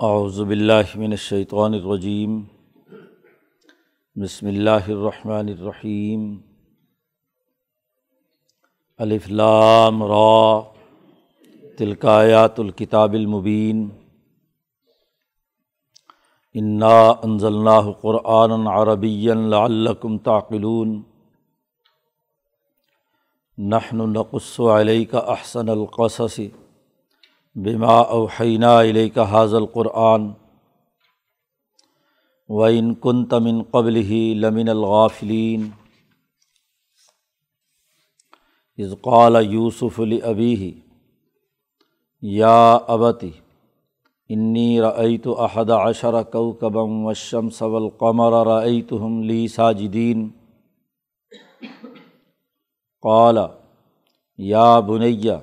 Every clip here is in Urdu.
اعوذ باللہ من الشیطان الرجیم۔ بسم اللہ الرحمن الرحیم۔ الف لام را۔ تلک آیات الکتاب المبین۔ انا انزلناہ قرآنا عربیا لعلکم تعقلون۔ نحن نقص علیک احسن القصص۔ بما اوحینہ علیہ حاض القرآن و ان کن تمن قبل ہی لمن الغافلین اضقال یوسف البی یا ابتی انی رعیت احد عشر کوکبم وشمس والقمر رعیتهم لی ساجدین قال یا بنیہ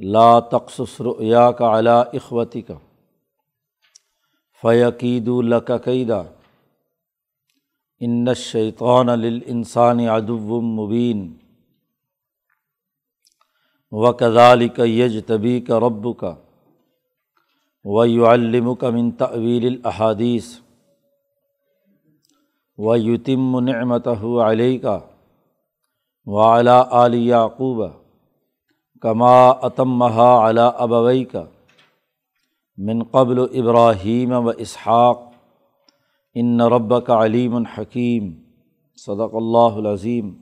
لا تقصص رؤیا کا علا اخوتی کا فیقید القیدہ ان شیطان للانسان عدو مبین و کذال کا یج طبی کا رب کا و یعلم کا من تعویل الحادیث و یتم نعمتہ علیہ کا وعلیٰ علی یعقوبہ کما عتم محا علا ابوئی کا من قبل ابراہیم و اسحاق ان رب کا علیم الحکیم صدق اللہ العظیم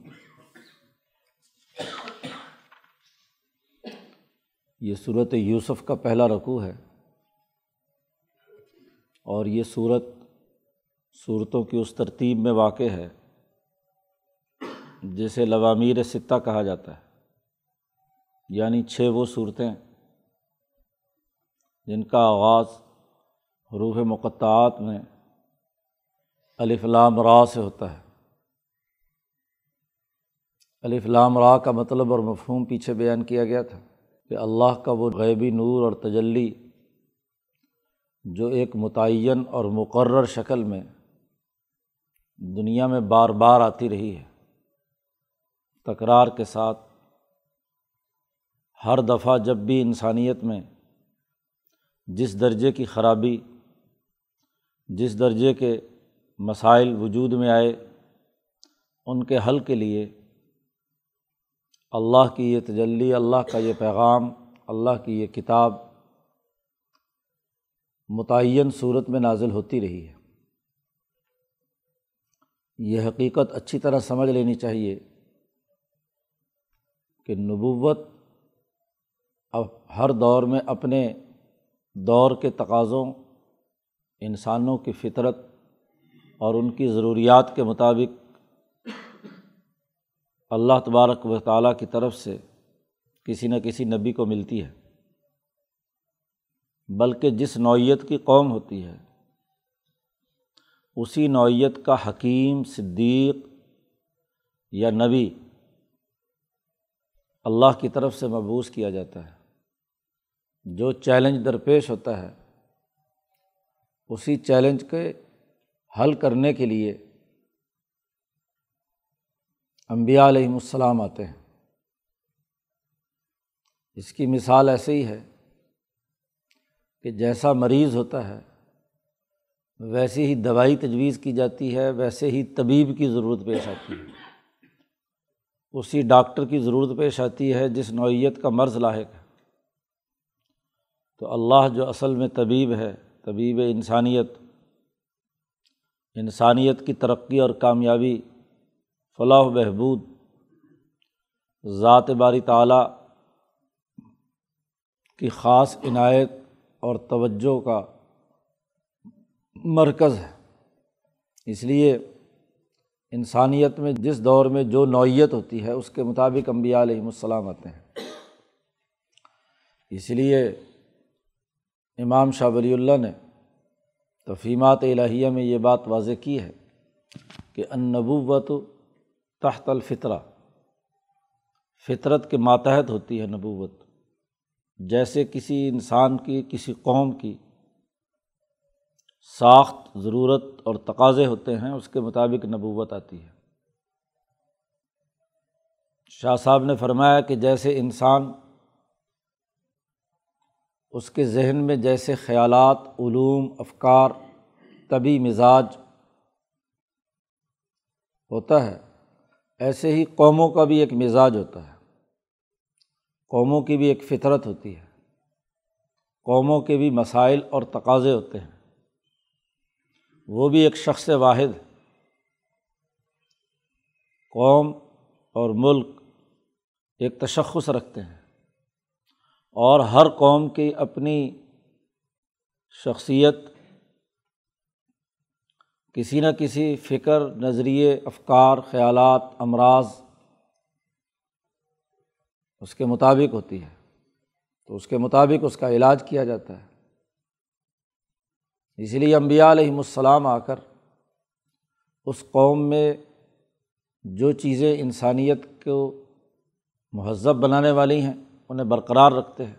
یہ صورت یوسف کا پہلا رقوع ہے اور یہ صورت صورتوں کی اس ترتیب میں واقع ہے جسے لوامیر ستہ کہا جاتا ہے یعنی چھ وہ صورتیں جن کا آغاز حروف مقطعات میں لام را سے ہوتا ہے۔ لام را کا مطلب اور مفہوم پیچھے بیان کیا گیا تھا کہ اللہ کا وہ غیبی نور اور تجلی جو ایک متعین اور مقرر شکل میں دنیا میں بار بار آتی رہی ہے۔ تکرار کے ساتھ ہر دفعہ جب بھی انسانیت میں جس درجے کی خرابی، جس درجے کے مسائل وجود میں آئے ان کے حل کے لیے اللہ کی یہ تجلی، اللہ کا یہ پیغام، اللہ کی یہ کتاب متعین صورت میں نازل ہوتی رہی ہے۔ یہ حقیقت اچھی طرح سمجھ لینی چاہیے کہ نبوت اب ہر دور میں اپنے دور کے تقاضوں، انسانوں کی فطرت اور ان کی ضروریات کے مطابق اللہ تبارک و تعالیٰ کی طرف سے کسی نہ کسی نبی کو ملتی ہے۔ بلکہ جس نوعیت کی قوم ہوتی ہے، اسی نوعیت کا حکیم، صدیق یا نبی اللہ کی طرف سے مبوس کیا جاتا ہے۔ جو چیلنج درپیش ہوتا ہے، اسی چیلنج کے حل کرنے کے لیے امبیا علیہم السلام آتے ہیں۔ اس کی مثال ایسے ہی ہے کہ جیسا مریض ہوتا ہے، ویسے ہی دوائی تجویز کی جاتی ہے، ویسے ہی طبیب کی ضرورت پیش آتی ہے۔ اسی ڈاکٹر کی ضرورت پیش آتی ہے جس نوعیت کا مرض لاحق ہے۔ تو اللہ جو اصل میں طبیب ہے، طبیب انسانیت انسانیت کی ترقی اور کامیابی، فلاح و بہبود، ذات باری تعلیٰ کی خاص عنایت اور توجہ کا مرکز ہے۔ اس لیے انسانیت میں جس دور میں جو نوعیت ہوتی ہے، اس کے مطابق امبیا علیہم السلام آتے ہیں۔ اس لیے امام شاہ ولی اللہ نے تفہیمات الہیہ میں یہ بات واضح کی ہے کہ نبوت تحت الفطرہ، فطرت کے ماتحت ہوتی ہے نبوت، جیسے کسی انسان کی، کسی قوم کی ساخت ضرورت اور تقاضے ہوتے ہیں، اس کے مطابق نبوت آتی ہے۔ شاہ صاحب نے فرمایا کہ جیسے انسان اس کے ذہن میں جیسے خیالات، علوم، افکار، طبی مزاج ہوتا ہے، ایسے ہی قوموں کا بھی ایک مزاج ہوتا ہے۔ قوموں کی بھی ایک فطرت ہوتی ہے۔ قوموں کے بھی مسائل اور تقاضے ہوتے ہیں۔ وہ بھی ایک شخص واحد۔ قوم اور ملک ایک تشخص رکھتے ہیں۔ اور ہر قوم کی اپنی شخصیت، کسی نہ کسی فکر، نظریے، افکار، خیالات، امراض اس کے مطابق ہوتی ہے۔ تو اس کے مطابق اس کا علاج کیا جاتا ہے۔ اسی لیے امبیا علیہم السلام آ کر اس قوم میں جو چیزیں انسانیت کو مہذب بنانے والی ہیں انہیں برقرار رکھتے ہیں،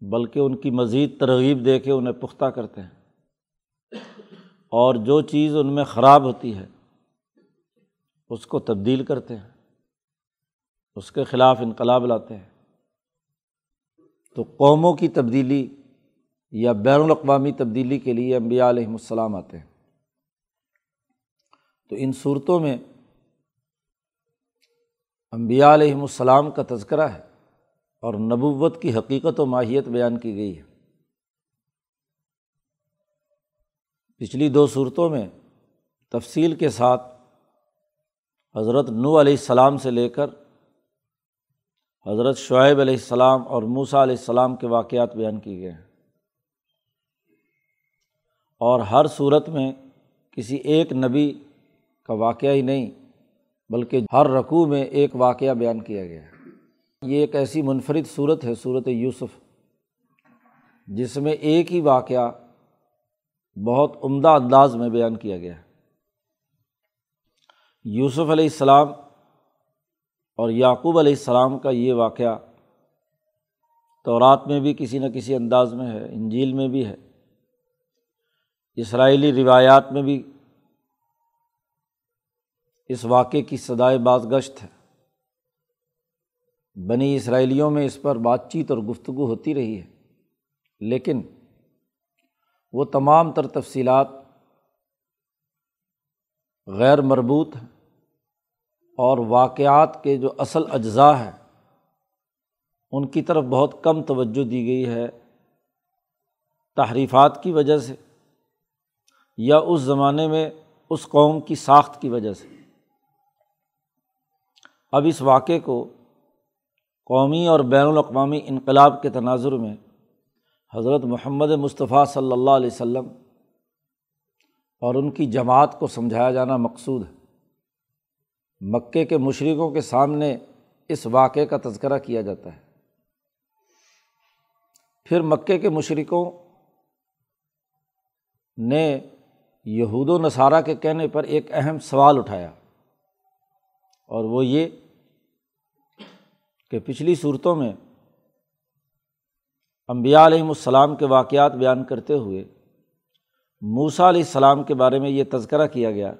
بلکہ ان کی مزید ترغیب دے کے انہیں پختہ کرتے ہیں۔ اور جو چیز ان میں خراب ہوتی ہے، اس کو تبدیل کرتے ہیں، اس کے خلاف انقلاب لاتے ہیں۔ تو قوموں کی تبدیلی یا بین الاقوامی تبدیلی کے لیے امبیا علیہم السلام آتے ہیں۔ تو ان صورتوں میں امبیا علیہم السلام کا تذکرہ ہے اور نبوت کی حقیقت و ماہیت بیان کی گئی ہے۔ پچھلی دو صورتوں میں تفصیل کے ساتھ حضرت نو علیہ السلام سے لے کر حضرت شعیب علیہ السلام اور موسا علیہ السلام کے واقعات بیان کیے گئے ہیں۔ اور ہر صورت میں کسی ایک نبی کا واقعہ ہی نہیں بلکہ ہر رقوع میں ایک واقعہ بیان کیا گیا ہے۔ یہ ایک ایسی منفرد صورت ہے، صورت یوسف، جس میں ایک ہی واقعہ بہت عمدہ انداز میں بیان کیا گیا ہے۔ یوسف علیہ السلام اور یعقوب علیہ السلام کا یہ واقعہ تورات میں بھی کسی نہ کسی انداز میں ہے، انجیل میں بھی ہے۔ اسرائیلی روایات میں بھی اس واقعے کی سدائے باز گشت ہے۔ بنی اسرائیلیوں میں اس پر بات چیت اور گفتگو ہوتی رہی ہے، لیکن وہ تمام تر تفصیلات غیر مربوط ہیں اور واقعات کے جو اصل اجزاء ہیں، ان کی طرف بہت کم توجہ دی گئی ہے تحریفات کی وجہ سے یا اس زمانے میں اس قوم کی ساخت کی وجہ سے۔ اب اس واقعے کو قومی اور بین الاقوامی انقلاب کے تناظر میں حضرت محمد مصطفیٰ صلی اللہ علیہ و سلم اور ان کی جماعت کو سمجھایا جانا مقصود ہے۔ مکے کے مشرقوں کے سامنے اس واقعے کا تذکرہ کیا جاتا ہے۔ پھر مکے کے مشرقوں نے یہود و نصارہ کے کہنے پر ایک اہم سوال اٹھایا۔ اور وہ یہ کہ پچھلی صورتوں میں امبیا علیہم السلام کے واقعات بیان کرتے ہوئے موسا علیہ السلام کے بارے میں یہ تذکرہ کیا گیا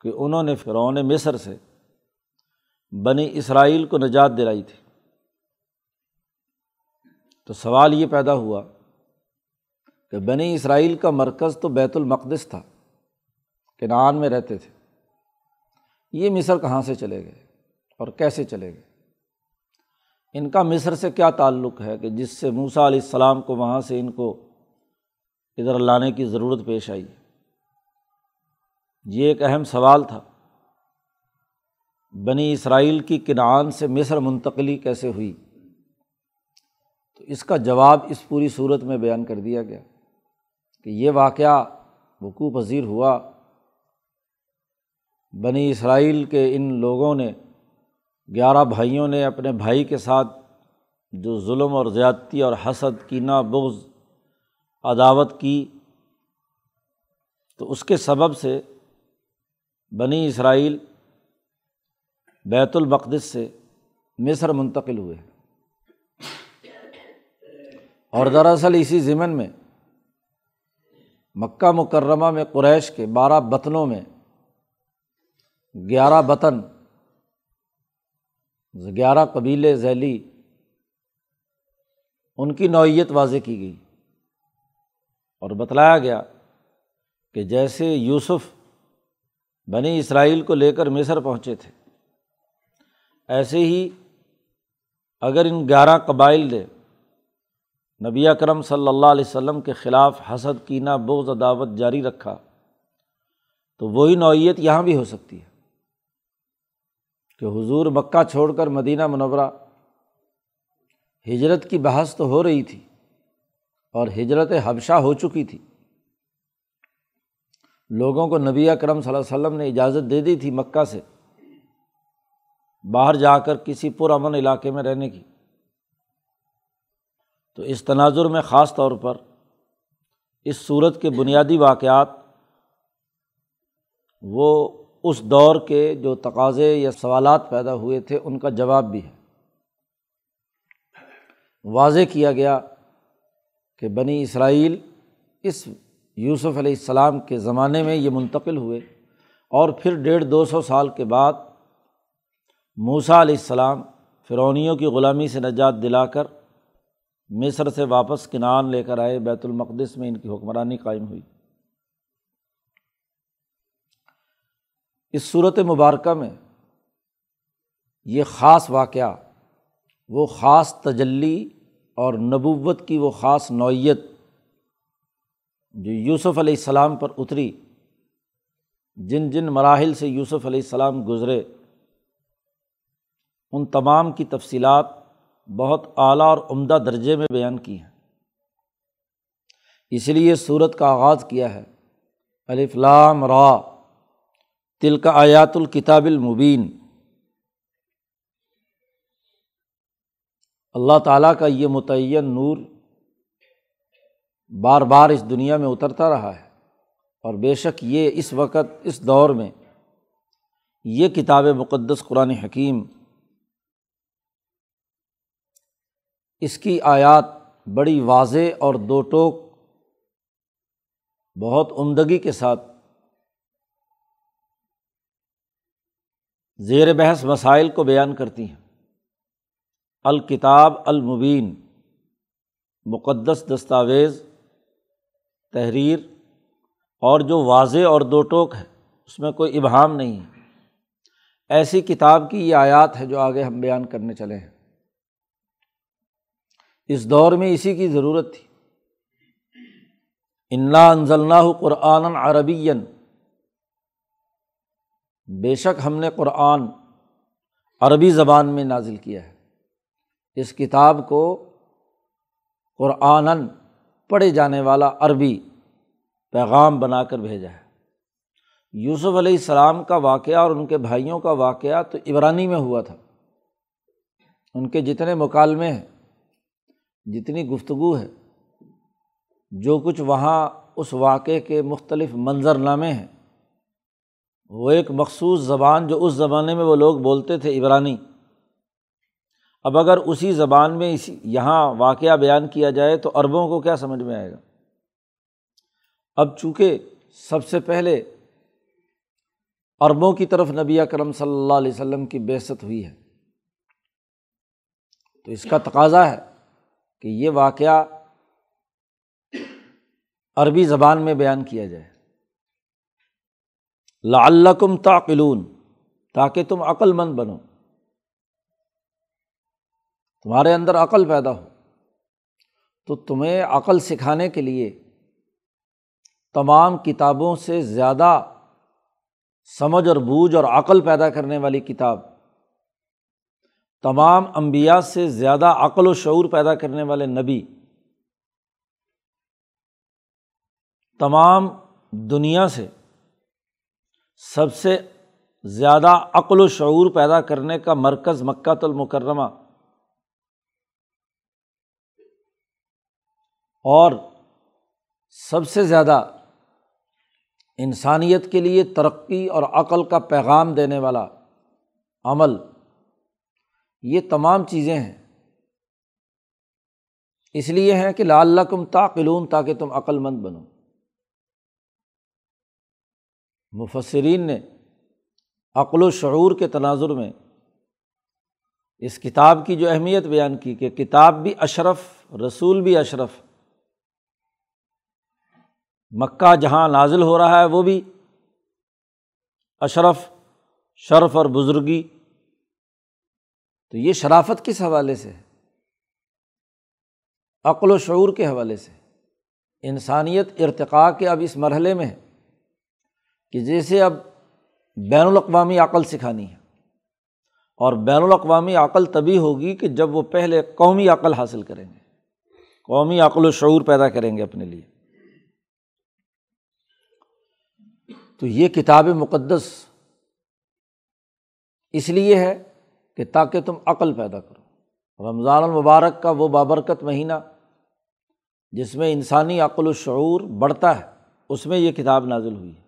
کہ انہوں نے فرعون مصر سے بنی اسرائیل کو نجات دلائی تھی۔ تو سوال یہ پیدا ہوا کہ بنی اسرائیل کا مرکز تو بیت المقدس تھا کہ نان میں رہتے تھے۔ یہ مصر کہاں سے چلے گئے اور کیسے چلے گئے؟ ان کا مصر سے کیا تعلق ہے کہ جس سے موسا علیہ السلام کو وہاں سے ان کو ادھر لانے کی ضرورت پیش آئی؟ یہ ایک اہم سوال تھا۔ بنی اسرائیل کی کنعان سے مصر منتقلی کیسے ہوئی؟ تو اس کا جواب اس پوری صورت میں بیان کر دیا گیا کہ یہ واقعہ وقوع پذیر ہوا۔ بنی اسرائیل کے ان لوگوں نے، گیارہ بھائیوں نے اپنے بھائی کے ساتھ جو ظلم اور زیادتی اور حسد کینہ بغض عداوت کی، تو اس کے سبب سے بنی اسرائیل بیت المقدس سے مصر منتقل ہوئے۔ اور دراصل اسی ضمن میں مکہ مکرمہ میں قریش کے بارہ بطنوں میں گیارہ بطن، گیارہ قبیلے ذیلی، ان کی نوعیت واضح کی گئی اور بتلایا گیا کہ جیسے یوسف بنی اسرائیل کو لے کر مصر پہنچے تھے، ایسے ہی اگر ان گیارہ قبائل نے نبی اکرم صلی اللہ علیہ وسلم کے خلاف حسد، کینہ، بغض، عداوت جاری رکھا تو وہی نوعیت یہاں بھی ہو سکتی ہے۔ کہ حضور مکہ چھوڑ کر مدینہ منورہ ہجرت کی بحث تو ہو رہی تھی اور ہجرت حبشہ ہو چکی تھی۔ لوگوں کو نبی اکرم صلی اللہ علیہ وسلم نے اجازت دے دی تھی مکہ سے باہر جا کر کسی پرامن علاقے میں رہنے کی۔ تو اس تناظر میں خاص طور پر اس صورت کے بنیادی واقعات وہ اس دور کے جو تقاضے یا سوالات پیدا ہوئے تھے، ان کا جواب بھی ہے۔ واضح کیا گیا کہ بنی اسرائیل اس یوسف علیہ السلام کے زمانے میں یہ منتقل ہوئے اور پھر ڈیڑھ دو سو سال کے بعد موسا علیہ السلام فرونیوں کی غلامی سے نجات دلا کر مصر سے واپس کنان لے کر آئے، بیت المقدس میں ان کی حکمرانی قائم ہوئی۔ اس صورت مبارکہ میں یہ خاص واقعہ، وہ خاص تجلی اور نبوت کی وہ خاص نوعیت جو یوسف علیہ السلام پر اتری، جن جن مراحل سے یوسف علیہ السلام گزرے، ان تمام کی تفصیلات بہت اعلیٰ اور عمدہ درجے میں بیان کی ہیں۔ اس لیے صورت کا آغاز کیا ہے الفلام را۔ تل کا آیات الکتاب المبین۔ اللہ تعالیٰ کا یہ متعین نور بار بار اس دنیا میں اترتا رہا ہے اور بے شک یہ اس وقت، اس دور میں یہ کتاب مقدس قرآن حکیم، اس کی آیات بڑی واضح اور دو ٹوک بہت عمدگی کے ساتھ زیر بحث مسائل کو بیان کرتی ہیں۔ الکتاب المبین، مقدس دستاویز، تحریر، اور جو واضح اور دو ٹوک ہے، اس میں کوئی ابہام نہیں ہے۔ ایسی کتاب کی یہ آیات ہے جو آگے ہم بیان کرنے چلے ہیں۔ اس دور میں اسی کی ضرورت تھی۔ انا انزلنا قرآن عربی بے شک ہم نے قرآن عربی زبان میں نازل کیا ہے۔ اس کتاب کو قرآن پڑھے جانے والا عربی پیغام بنا کر بھیجا ہے۔ یوسف علیہ السلام کا واقعہ اور ان کے بھائیوں کا واقعہ تو عبرانی میں ہوا تھا۔ ان کے جتنے مکالمے ہیں، جتنی گفتگو ہے، جو کچھ وہاں اس واقعے کے مختلف منظر نامے ہیں وہ ایک مخصوص زبان جو اس زمانے میں وہ لوگ بولتے تھے، عبرانی۔ اب اگر اسی زبان میں اسی یہاں واقعہ بیان کیا جائے تو عربوں کو کیا سمجھ میں آئے گا؟ اب چونکہ سب سے پہلے عربوں کی طرف نبی کرم صلی اللہ علیہ وسلم کی بےست ہوئی ہے، تو اس کا تقاضا ہے کہ یہ واقعہ عربی زبان میں بیان کیا جائے۔ لعلکم تعقلون، تاکہ تم عقل مند بنو۔ تمہارے عندر عقل پیدا ہو۔ تو تمہیں عقل سکھانے کے لیے تمام کتابوں سے زیادہ سمجھ اور بوجھ اور عقل پیدا کرنے والی کتاب، تمام انبیاء سے زیادہ عقل و شعور پیدا کرنے والے نبی، تمام دنیا سے سب سے زیادہ عقل و شعور پیدا کرنے کا مرکز مکہ المکرمہ۔ اور سب سے زیادہ انسانیت کے لیے ترقی اور عقل کا پیغام دینے والا عمل۔ یہ تمام چیزیں ہیں۔ اس لیے ہیں کہ لال کم تاقلون تاکہ تم عقل مند بنو۔ مفسرین نے عقل و شعور کے تناظر میں اس کتاب کی جو اہمیت بیان کی کہ کتاب بھی اشرف، رسول بھی اشرف، مکہ جہاں نازل ہو رہا ہے وہ بھی اشرف، شرف اور بزرگی۔ تو یہ شرافت کس حوالے سے ہے؟ عقل و شعور کے حوالے سے۔ انسانیت ارتقاء کے اب اس مرحلے میں ہے۔ کہ جیسے اب بین الاقوامی عقل سکھانی ہے اور بین الاقوامی عقل تبھی ہوگی کہ جب وہ پہلے قومی عقل حاصل کریں گے، قومی عقل و شعور پیدا کریں گے اپنے لیے۔ تو یہ کتاب مقدس اس لیے ہے کہ تاکہ تم عقل پیدا کرو۔ رمضان المبارک کا وہ بابرکت مہینہ جس میں انسانی عقل و شعور بڑھتا ہے، اس میں یہ کتاب نازل ہوئی ہے۔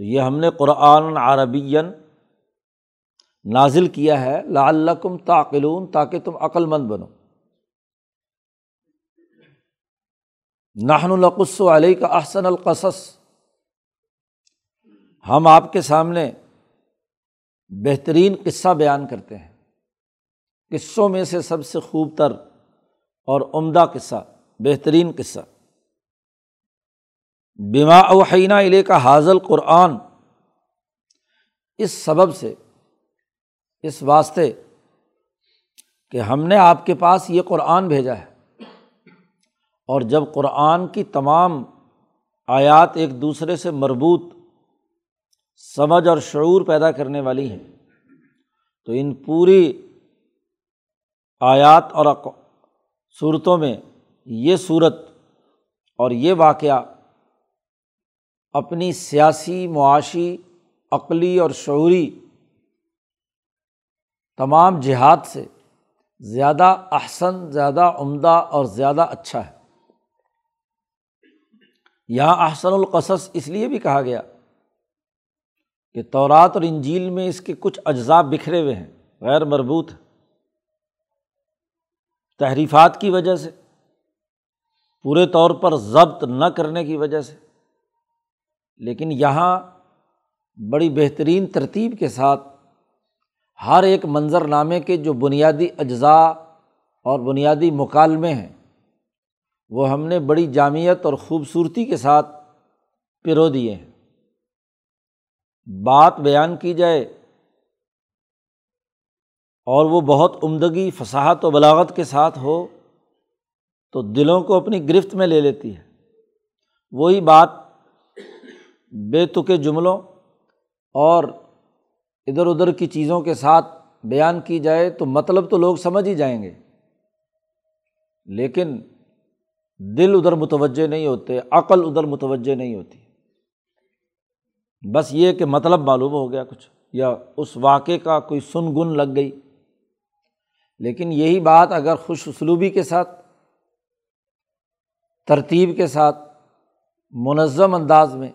تو یہ ہم نے قرآن عربین نازل کیا ہے، لعلکم تعقلون، تاکہ تم عقل مند بنو۔ نہن القص علیہ کا احسن القصص۔ ہم آپ کے سامنے بہترین قصہ بیان کرتے ہیں۔ قصوں میں سے سب سے خوب تر اور عمدہ قصہ، بہترین قصہ۔ بیما اوحینہ علیہ کا حاضل قرآن اس سبب سے، اس واسطے کہ ہم نے آپ کے پاس یہ قرآن بھیجا ہے۔ اور جب قرآن کی تمام آیات ایک دوسرے سے مربوط سمجھ اور شعور پیدا کرنے والی ہیں، تو ان پوری آیات اور صورتوں میں یہ صورت اور یہ واقعہ اپنی سیاسی، معاشی، عقلی اور شعوری تمام جہاد سے زیادہ احسن، زیادہ عمدہ اور زیادہ اچھا ہے۔ یہاں احسن القصص اس لیے بھی کہا گیا کہ تورات اور انجیل میں اس کے کچھ اجزاء بکھرے ہوئے ہیں، غیر مربوط تحریفات کی وجہ سے، پورے طور پر ضبط نہ کرنے کی وجہ سے۔ لیکن یہاں بڑی بہترین ترتیب کے ساتھ ہر ایک منظر نامے کے جو بنیادی اجزاء اور بنیادی مکالمے ہیں، وہ ہم نے بڑی جامعت اور خوبصورتی کے ساتھ پرو دیے ہیں۔ بات بیان کی جائے اور وہ بہت عمدگی، فصاحت و بلاغت کے ساتھ ہو تو دلوں کو اپنی گرفت میں لے لیتی ہے۔ وہی بات بے تکے جملوں اور ادھر ادھر کی چیزوں کے ساتھ بیان کی جائے تو مطلب تو لوگ سمجھ ہی جائیں گے۔ لیکن دل ادھر متوجہ نہیں ہوتے، عقل ادھر متوجہ نہیں ہوتی۔ بس یہ کہ مطلب معلوم ہو گیا کچھ، یا اس واقعے کا کوئی سن گن لگ گئی۔ لیکن یہی بات اگر خوش اسلوبی کے ساتھ، ترتیب کے ساتھ، منظم انداز میں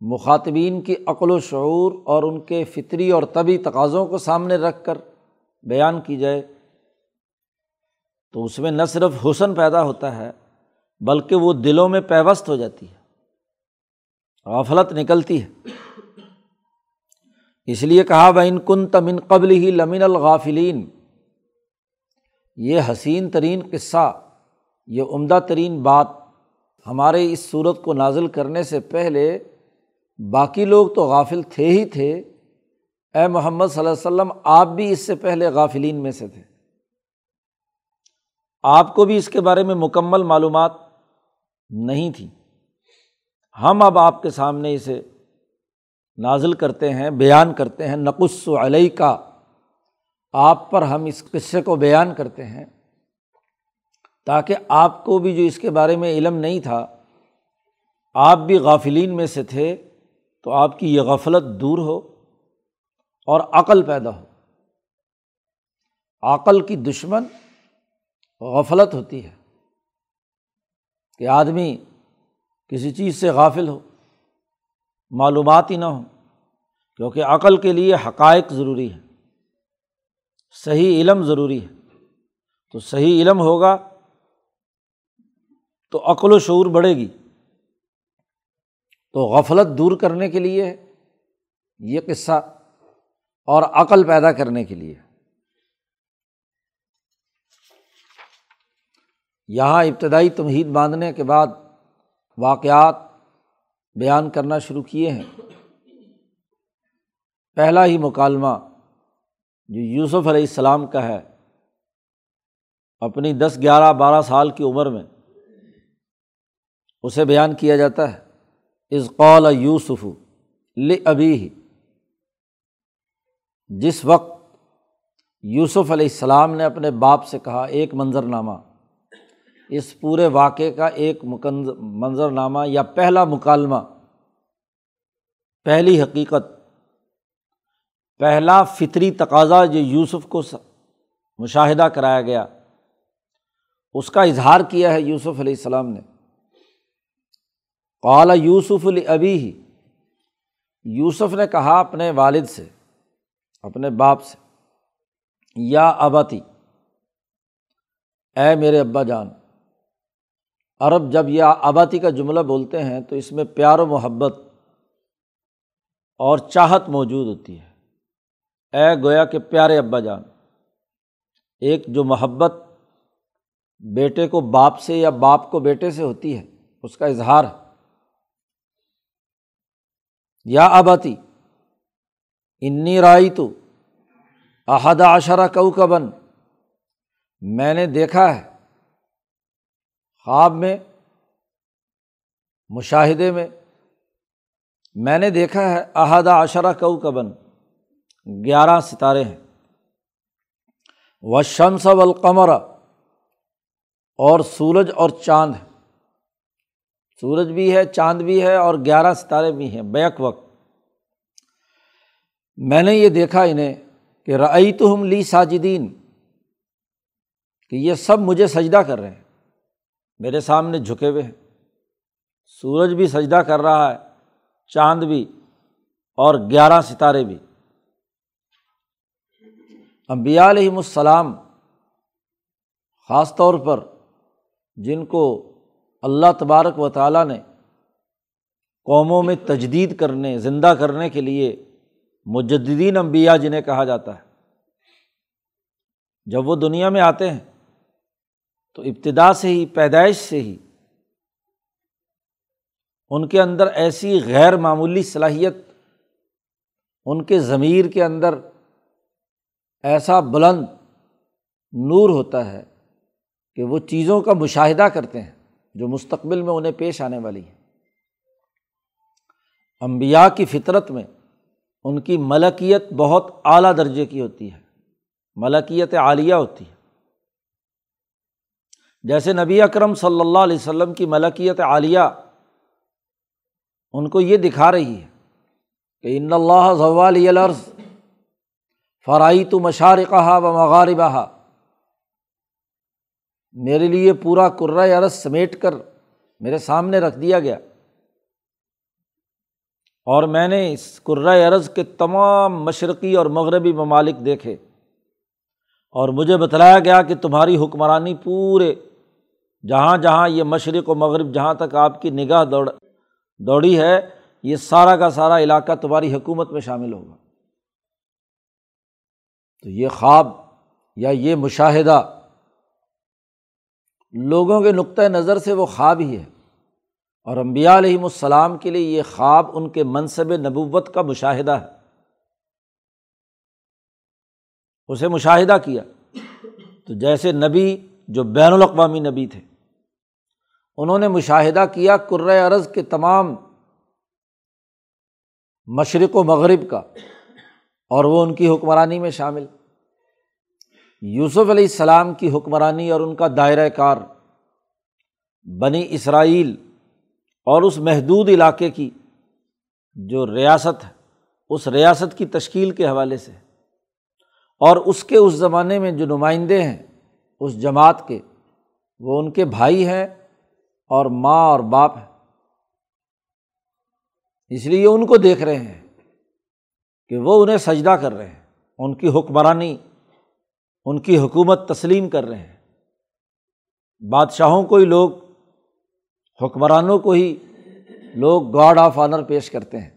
مخاطبین کی عقل و شعور اور ان کے فطری اور طبی تقاضوں کو سامنے رکھ کر بیان کی جائے تو اس میں نہ صرف حسن پیدا ہوتا ہے، بلکہ وہ دلوں میں پیوست ہو جاتی ہے، غفلت نکلتی ہے۔ اس لیے کہا بہ ان کن تمن قبل ہی لمن الغافلین یہ حسین ترین قصہ، یہ عمدہ ترین بات ہمارے اس صورت کو نازل کرنے سے پہلے باقی لوگ تو غافل تھے ہی تھے۔ اے محمد صلی اللہ علیہ وسلم، آپ بھی اس سے پہلے غافلین میں سے تھے۔ آپ کو بھی اس کے بارے میں مکمل معلومات نہیں تھیں ہم اب آپ کے سامنے اسے نازل کرتے ہیں، بیان کرتے ہیں۔ نقص و علیہ کا آپ پر ہم اس قصے کو بیان کرتے ہیں۔ تاکہ آپ کو بھی جو اس کے بارے میں علم نہیں تھا، آپ بھی غافلین میں سے تھے۔ تو آپ کی یہ غفلت دور ہو اور عقل پیدا ہو۔ عقل کی دشمن غفلت ہوتی ہے کہ آدمی کسی چیز سے غافل ہو، معلومات ہی نہ ہوں، کیونکہ عقل کے لیے حقائق ضروری ہے صحیح علم ضروری ہے۔ تو صحیح علم ہوگا تو عقل و شعور بڑھے گی۔ تو غفلت دور کرنے کے لیے ہے، یہ قصہ اور عقل پیدا کرنے کے لیے۔ یہاں ابتدائی تمہید باندھنے کے بعد واقعات بیان کرنا شروع کیے ہیں۔ پہلا ہی مکالمہ جو یوسف علیہ السلام کا ہے، اپنی دس گیارہ بارہ سال کی عمر میں، اسے بیان کیا جاتا ہے۔ از قول یوسف ل ابھی جس وقت یوسف علیہ السلام نے اپنے باپ سے کہا، ایک منظر نامہ اس پورے واقعے کا ایک منظر نامہ یا پہلا مکالمہ، پہلی حقیقت، پہلا فطری تقاضا جو یوسف کو مشاہدہ کرایا گیا، اس کا اظہار کیا ہے یوسف علیہ السلام نے۔ قالا یوسف ابھی ہی یوسف نے کہا اپنے والد سے، اپنے باپ سے، یا ابتی، اے میرے ابا جان، عرب جب یا آباتی کا جملہ بولتے ہیں تو اس میں پیار و محبت اور چاہت موجود ہوتی ہے۔ اے گویا کہ پیارے ابا جان، ایک جو محبت بیٹے کو باپ سے یا باپ کو بیٹے سے ہوتی ہے، اس کا اظہار ہے۔ یا آباتی انی رائی تو احد عشرہ کو کبن میں نے دیکھا ہے خواب میں، مشاہدے میں میں نے دیکھا ہے احد عشرہ کو کبن گیارہ ستارے ہیں۔ و شمس والقمر اور سورج اور چاند ہے سورج بھی ہے، چاند بھی ہے اور گیارہ ستارے بھی ہیں، بیک وقت۔ میں نے یہ دیکھا انہیں کہ رعی تو ہم لی ساجدین، کہ یہ سب مجھے سجدہ کر رہے ہیں، میرے سامنے جھکے ہوئے ہیں۔ سورج بھی سجدہ کر رہا ہے، چاند بھی اور گیارہ ستارے بھی۔ امبیا علیہم السلام، خاص طور پر جن کو اللہ تبارک و تعالیٰ نے قوموں میں تجدید کرنے، زندہ کرنے کے لیے مجدین امبیا جنہیں کہا جاتا ہے، جب وہ دنیا میں آتے ہیں تو ابتدا سے ہی، پیدائش سے ہی ان کے اندر ایسی غیر معمولی صلاحیت، ان کے ضمیر کے اندر ایسا بلند نور ہوتا ہے کہ وہ چیزوں کا مشاہدہ کرتے ہیں۔ جو مستقبل میں انہیں پیش آنے والی ہیں۔ امبیا کی فطرت میں ان کی ملکیت بہت اعلیٰ درجے کی ہوتی ہے، ملکیت عالیہ ہوتی ہے۔ جیسے نبی اکرم صلی اللہ علیہ وسلم کی ملکیت عالیہ ان کو یہ دکھا رہی ہے کہ ان اللہ ضوال الرض فرائی تو مشارقہ و مغاربہ میرے لیے پورا عرض سمیٹ کر میرے سامنے رکھ دیا گیا۔ اور میں نے اس عرض کے تمام مشرقی اور مغربی ممالک دیکھے۔ اور مجھے بتلایا گیا کہ تمہاری حکمرانی پورے جہاں جہاں یہ مشرق و مغرب جہاں تک آپ کی نگاہ دوڑ، دوڑی ہے، یہ سارا کا سارا علاقہ تمہاری حکومت میں شامل ہوگا۔ تو یہ خواب یا یہ مشاہدہ لوگوں کے نقطۂ نظر سے وہ خواب ہی ہے۔ اور امبیا علیہم السلام کے لیے یہ خواب ان کے منصب نبوت کا مشاہدہ ہے۔ اسے مشاہدہ کیا۔ تو جیسے نبی جو بین الاقوامی نبی تھے، انہوں نے مشاہدہ کیا عرض کے تمام مشرق و مغرب کا، اور وہ ان کی حکمرانی میں شامل۔ یوسف علیہ السلام کی حکمرانی اور ان کا دائرۂ کار، بنی اسرائیل اور اس محدود علاقے کی جو ریاست ہے، اس ریاست کی تشکیل کے حوالے سے۔ اور اس کے اس زمانے میں جو نمائندے ہیں، اس جماعت کے، وہ ان کے بھائی ہیں اور ماں اور باپ ہیں۔ اس لیے ان کو دیکھ رہے ہیں کہ وہ انہیں سجدہ کر رہے ہیں، ان کی حکمرانی ان کی حکومت تسلیم کر رہے ہیں۔ بادشاہوں کو ہی لوگ، حکمرانوں کو ہی لوگ گاڈ آف آنر پیش کرتے ہیں،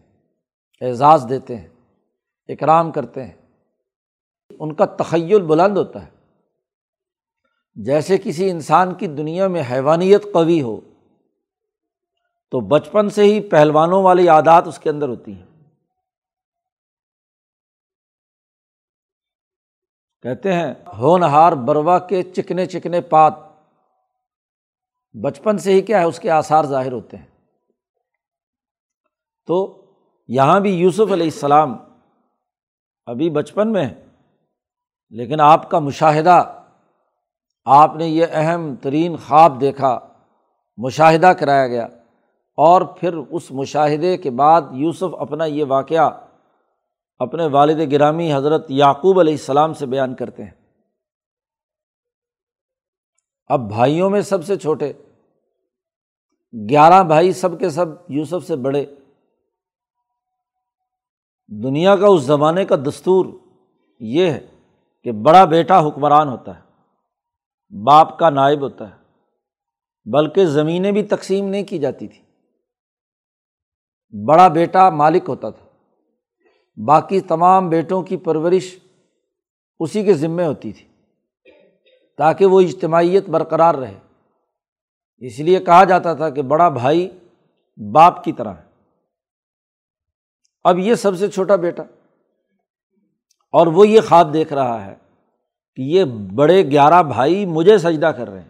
اعزاز دیتے ہیں، اکرام کرتے ہیں۔ ان کا تخیل بلند ہوتا ہے۔ جیسے کسی انسان کی دنیا میں حیوانیت قوی ہو، تو بچپن سے ہی پہلوانوں والی عادات اس کے اندر ہوتی ہیں۔ کہتے ہیں ہونہار بروا کے چکنے چکنے پات۔ بچپن سے ہی کیا ہے، اس کے آثار ظاہر ہوتے ہیں۔ تو یہاں بھی یوسف علیہ السلام ابھی بچپن میں ہے لیکن آپ کا مشاہدہ، آپ نے یہ اہم ترین خواب دیکھا، مشاہدہ کرایا گیا۔ اور پھر اس مشاہدے کے بعد یوسف اپنا یہ واقعہ اپنے والد گرامی حضرت یعقوب علیہ السلام سے بیان کرتے ہیں۔ اب بھائیوں میں سب سے چھوٹے، گیارہ بھائی سب کے سب یوسف سے بڑے۔ دنیا کا اس زمانے کا دستور یہ ہے کہ بڑا بیٹا حکمران ہوتا ہے، باپ کا نائب ہوتا ہے، بلکہ زمینیں بھی تقسیم نہیں کی جاتی تھی بڑا بیٹا مالک ہوتا تھا۔ باقی تمام بیٹوں کی پرورش اسی کے ذمے ہوتی تھی تاکہ وہ اجتماعیت برقرار رہے۔ اس لیے کہا جاتا تھا کہ بڑا بھائی باپ کی طرح ہے۔ اب یہ سب سے چھوٹا بیٹا اور وہ یہ خواب دیکھ رہا ہے کہ یہ بڑے گیارہ بھائی مجھے سجدہ کر رہے ہیں۔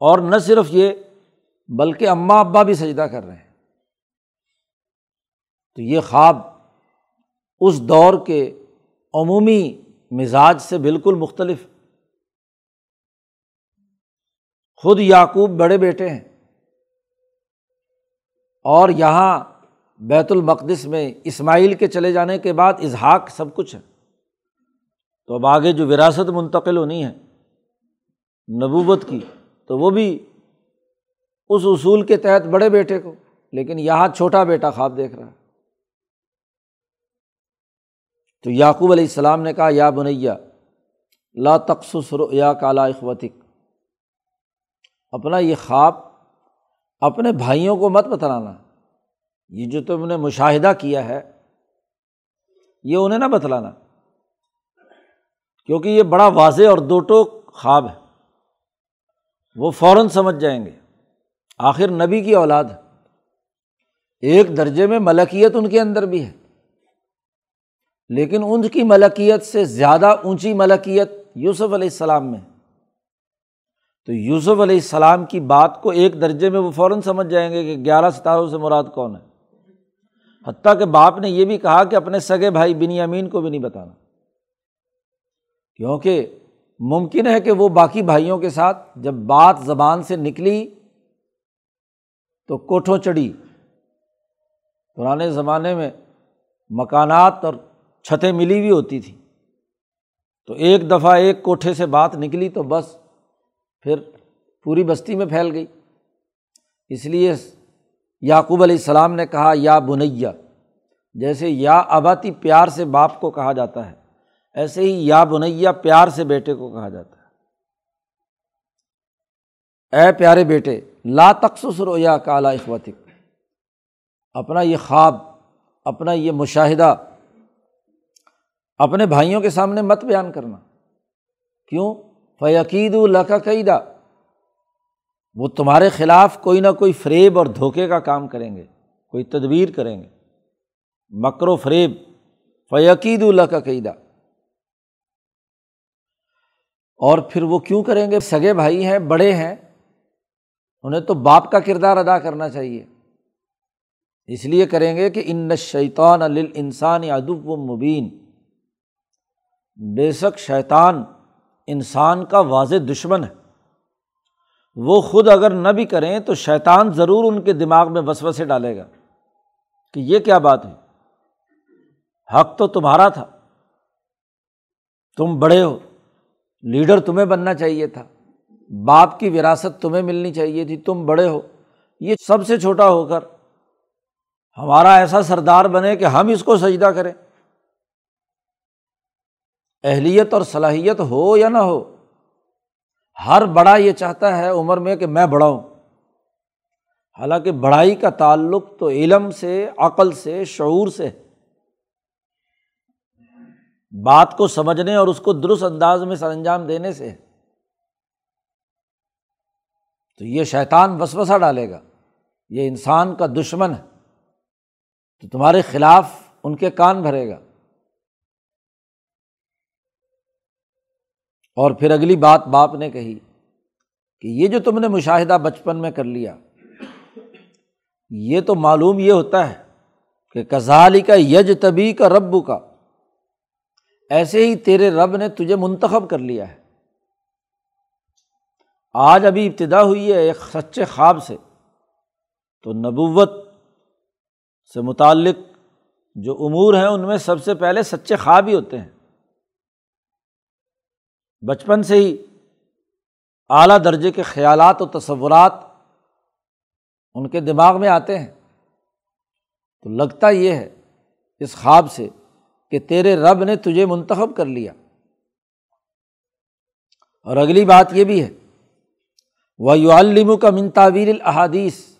اور نہ صرف یہ، بلکہ اماں ابا بھی سجدہ کر رہے ہیں۔ تو یہ خواب اس دور کے عمومی مزاج سے بالکل مختلف خود یعقوب بڑے بیٹے ہیں۔ اور یہاں بیت المقدس میں اسماعیل کے چلے جانے کے بعد اظہاق سب کچھ ہے۔ تو اب آگے جو وراثت منتقل ہونی ہے نبوت کی، تو وہ بھی اس اصول کے تحت بڑے بیٹے کو، لیکن یہاں چھوٹا بیٹا خواب دیکھ رہا ہے۔ تو یعقوب علیہ السلام نے کہا، یا بنیا لا تقسر یا کالا اخوتک۔ اپنا یہ خواب اپنے بھائیوں کو مت بتلانا۔ یہ جو تم نے مشاہدہ کیا ہے، یہ انہیں نہ بتلانا۔ کیونکہ یہ بڑا واضح اور دو ٹوک خواب ہے۔ وہ فوراً سمجھ جائیں گے۔ آخر نبی کی اولاد ایک درجے میں ملکیت ان کے اندر بھی ہے۔ لیکن ان کی ملکیت سے زیادہ اونچی ملکیت یوسف علیہ السلام میں تو یوسف علیہ السلام کی بات کو ایک درجے میں وہ فوراً سمجھ جائیں گے کہ گیارہ ستاروں سے مراد کون ہے۔ حتیٰ کہ باپ نے یہ بھی کہا کہ اپنے سگے بھائی بنی امین کو بھی نہیں بتانا۔ کیونکہ ممکن ہے کہ وہ باقی بھائیوں کے ساتھ جب بات زبان سے نکلی تو کوٹھوں چڑھی۔ پرانے زمانے میں مکانات اور چھتیں ملی ہوئی ہوتی تھیں۔ تو ایک دفعہ ایک کوٹھے سے بات نکلی تو بس پھر پوری بستی میں پھیل گئی۔ اس لیے یعقوب علیہ السلام نے کہا، یا بنیا جیسے یا آباتی پیار سے باپ کو کہا جاتا ہے، ایسے ہی یا بنیا پیار سے بیٹے کو کہا جاتا ہے۔ اے پیارے بیٹے، لا تخصص رویا کالا اخوتک۔ اپنا یہ خواب، اپنا یہ مشاہدہ اپنے بھائیوں کے سامنے مت بیان کرنا۔ کیوں؟ فیقید اللہ کا قیدا وہ تمہارے خلاف کوئی نہ کوئی فریب اور دھوکے کا کام کریں گے، کوئی تدبیر کریں گے۔ مکر و فریب۔ فیقید اللہ کا قیدا اور پھر وہ کیوں کریں گے؟ سگے بھائی ہیں، بڑے ہیں۔ انہیں تو باپ کا کردار ادا کرنا چاہیے۔ اس لیے کریں گے کہ ان شیطان انسان ادب و مبین بے شک شیطان انسان کا واضح دشمن ہے۔ وہ خود اگر نہ بھی کریں تو شیطان ضرور ان کے دماغ میں وسو سے ڈالے گا کہ یہ کیا بات ہے۔ حق تو تمہارا تھا۔ تم بڑے ہو۔ لیڈر تمہیں بننا چاہیے تھا۔ باپ کی وراثت تمہیں ملنی چاہیے تھی۔ تم بڑے ہو۔ یہ سب سے چھوٹا ہو کر ہمارا ایسا سردار بنے کہ ہم اس کو سجدہ کریں۔ اہلیت اور صلاحیت ہو یا نہ ہو، ہر بڑا یہ چاہتا ہے عمر میں کہ میں بڑا ہوں حالانکہ بڑائی کا تعلق تو علم سے، عقل سے، شعور سے بات کو سمجھنے اور اس کو درست انداز میں سر انجام دینے سے۔ ہے تو یہ شیطان وسوسہ ڈالے گا۔ یہ انسان کا دشمن ہے۔ تو تمہارے خلاف ان کے کان بھرے گا۔ اور پھر اگلی بات باپ نے کہی کہ یہ جو تم نے مشاہدہ بچپن میں کر لیا، یہ تو معلوم یہ ہوتا ہے کہ کزالی کا یج طبی کا رب کا ایسے ہی تیرے رب نے تجھے منتخب کر لیا ہے۔ آج ابھی ابتدا ہوئی ہے ایک سچے خواب سے، تو نبوت سے متعلق جو امور ہیں ان میں سب سے پہلے سچے خواب ہی ہوتے ہیں۔ بچپن سے ہی اعلیٰ درجے کے خیالات و تصورات ان کے دماغ میں آتے ہیں۔ تو لگتا یہ ہے اس خواب سے کہ تیرے رب نے تجھے منتخب کر لیا۔ اور اگلی بات یہ بھی ہے وہ یو الم کا منتاویر الحادیث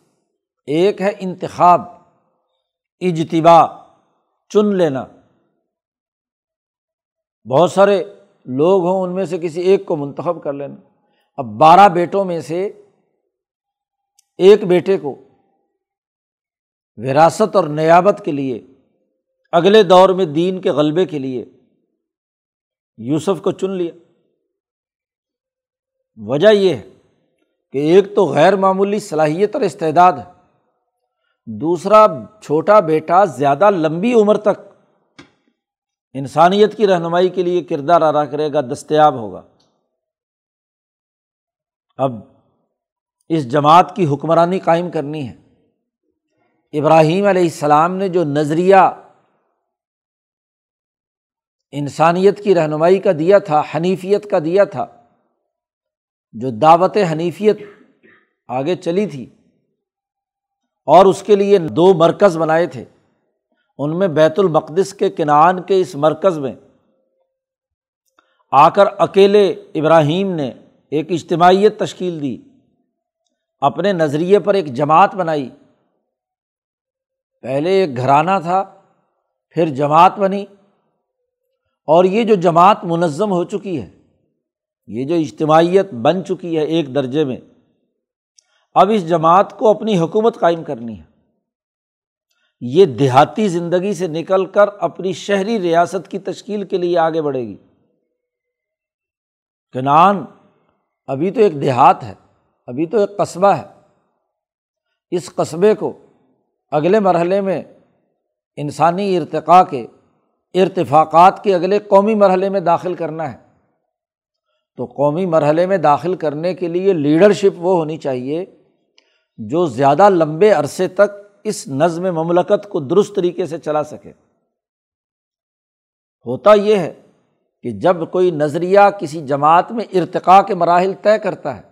ایک ہے انتخاب اجتبا چن لینا۔ بہت سارے لوگ ہوں ان میں سے کسی ایک کو منتخب کر لینا۔ اب بارہ بیٹوں میں سے ایک بیٹے کو وراثت اور نیابت کے لیے، اگلے دور میں دین کے غلبے کے لیے یوسف کو چن لیا۔ وجہ یہ ہے کہ ایک تو غیر معمولی صلاحیت اور استعداد ہے، دوسرا چھوٹا بیٹا زیادہ لمبی عمر تک انسانیت کی رہنمائی کے لیے کردار ادا کرے گا، دستیاب ہوگا۔ اب اس جماعت کی حکمرانی قائم کرنی ہے۔ ابراہیم علیہ السلام نے جو نظریہ انسانیت کی رہنمائی کا دیا تھا، حنیفیت کا دیا تھا، جو دعوت حنیفیت آگے چلی تھی اور اس کے لیے دو مرکز بنائے تھے۔ ان میں بیت المقدس کے کنان کے اس مرکز میں آ کر اکیلے ابراہیم نے ایک اجتماعیت تشکیل دی، اپنے نظریے پر ایک جماعت بنائی۔ پہلے ایک گھرانہ تھا، پھر جماعت بنی اور یہ جو جماعت منظم ہو چکی ہے، یہ جو اجتماعیت بن چکی ہے ایک درجے میں، اب اس جماعت کو اپنی حکومت قائم کرنی ہے۔ یہ دیہاتی زندگی سے نکل کر اپنی شہری ریاست کی تشکیل کے لیے آگے بڑھے گی۔ کنان، ابھی تو ایک دیہات ہے، ابھی تو ایک قصبہ ہے۔ اس قصبے کو اگلے مرحلے میں انسانی ارتقاء کے، ارتفاقات کے اگلے قومی مرحلے میں داخل کرنا ہے۔ تو قومی مرحلے میں داخل کرنے کے لیے لیڈرشپ وہ ہونی چاہیے جو زیادہ لمبے عرصے تک اس نظم مملکت کو درست طریقے سے چلا سکے۔ ہوتا یہ ہے کہ جب کوئی نظریہ کسی جماعت میں ارتقاء کے مراحل طے کرتا ہے،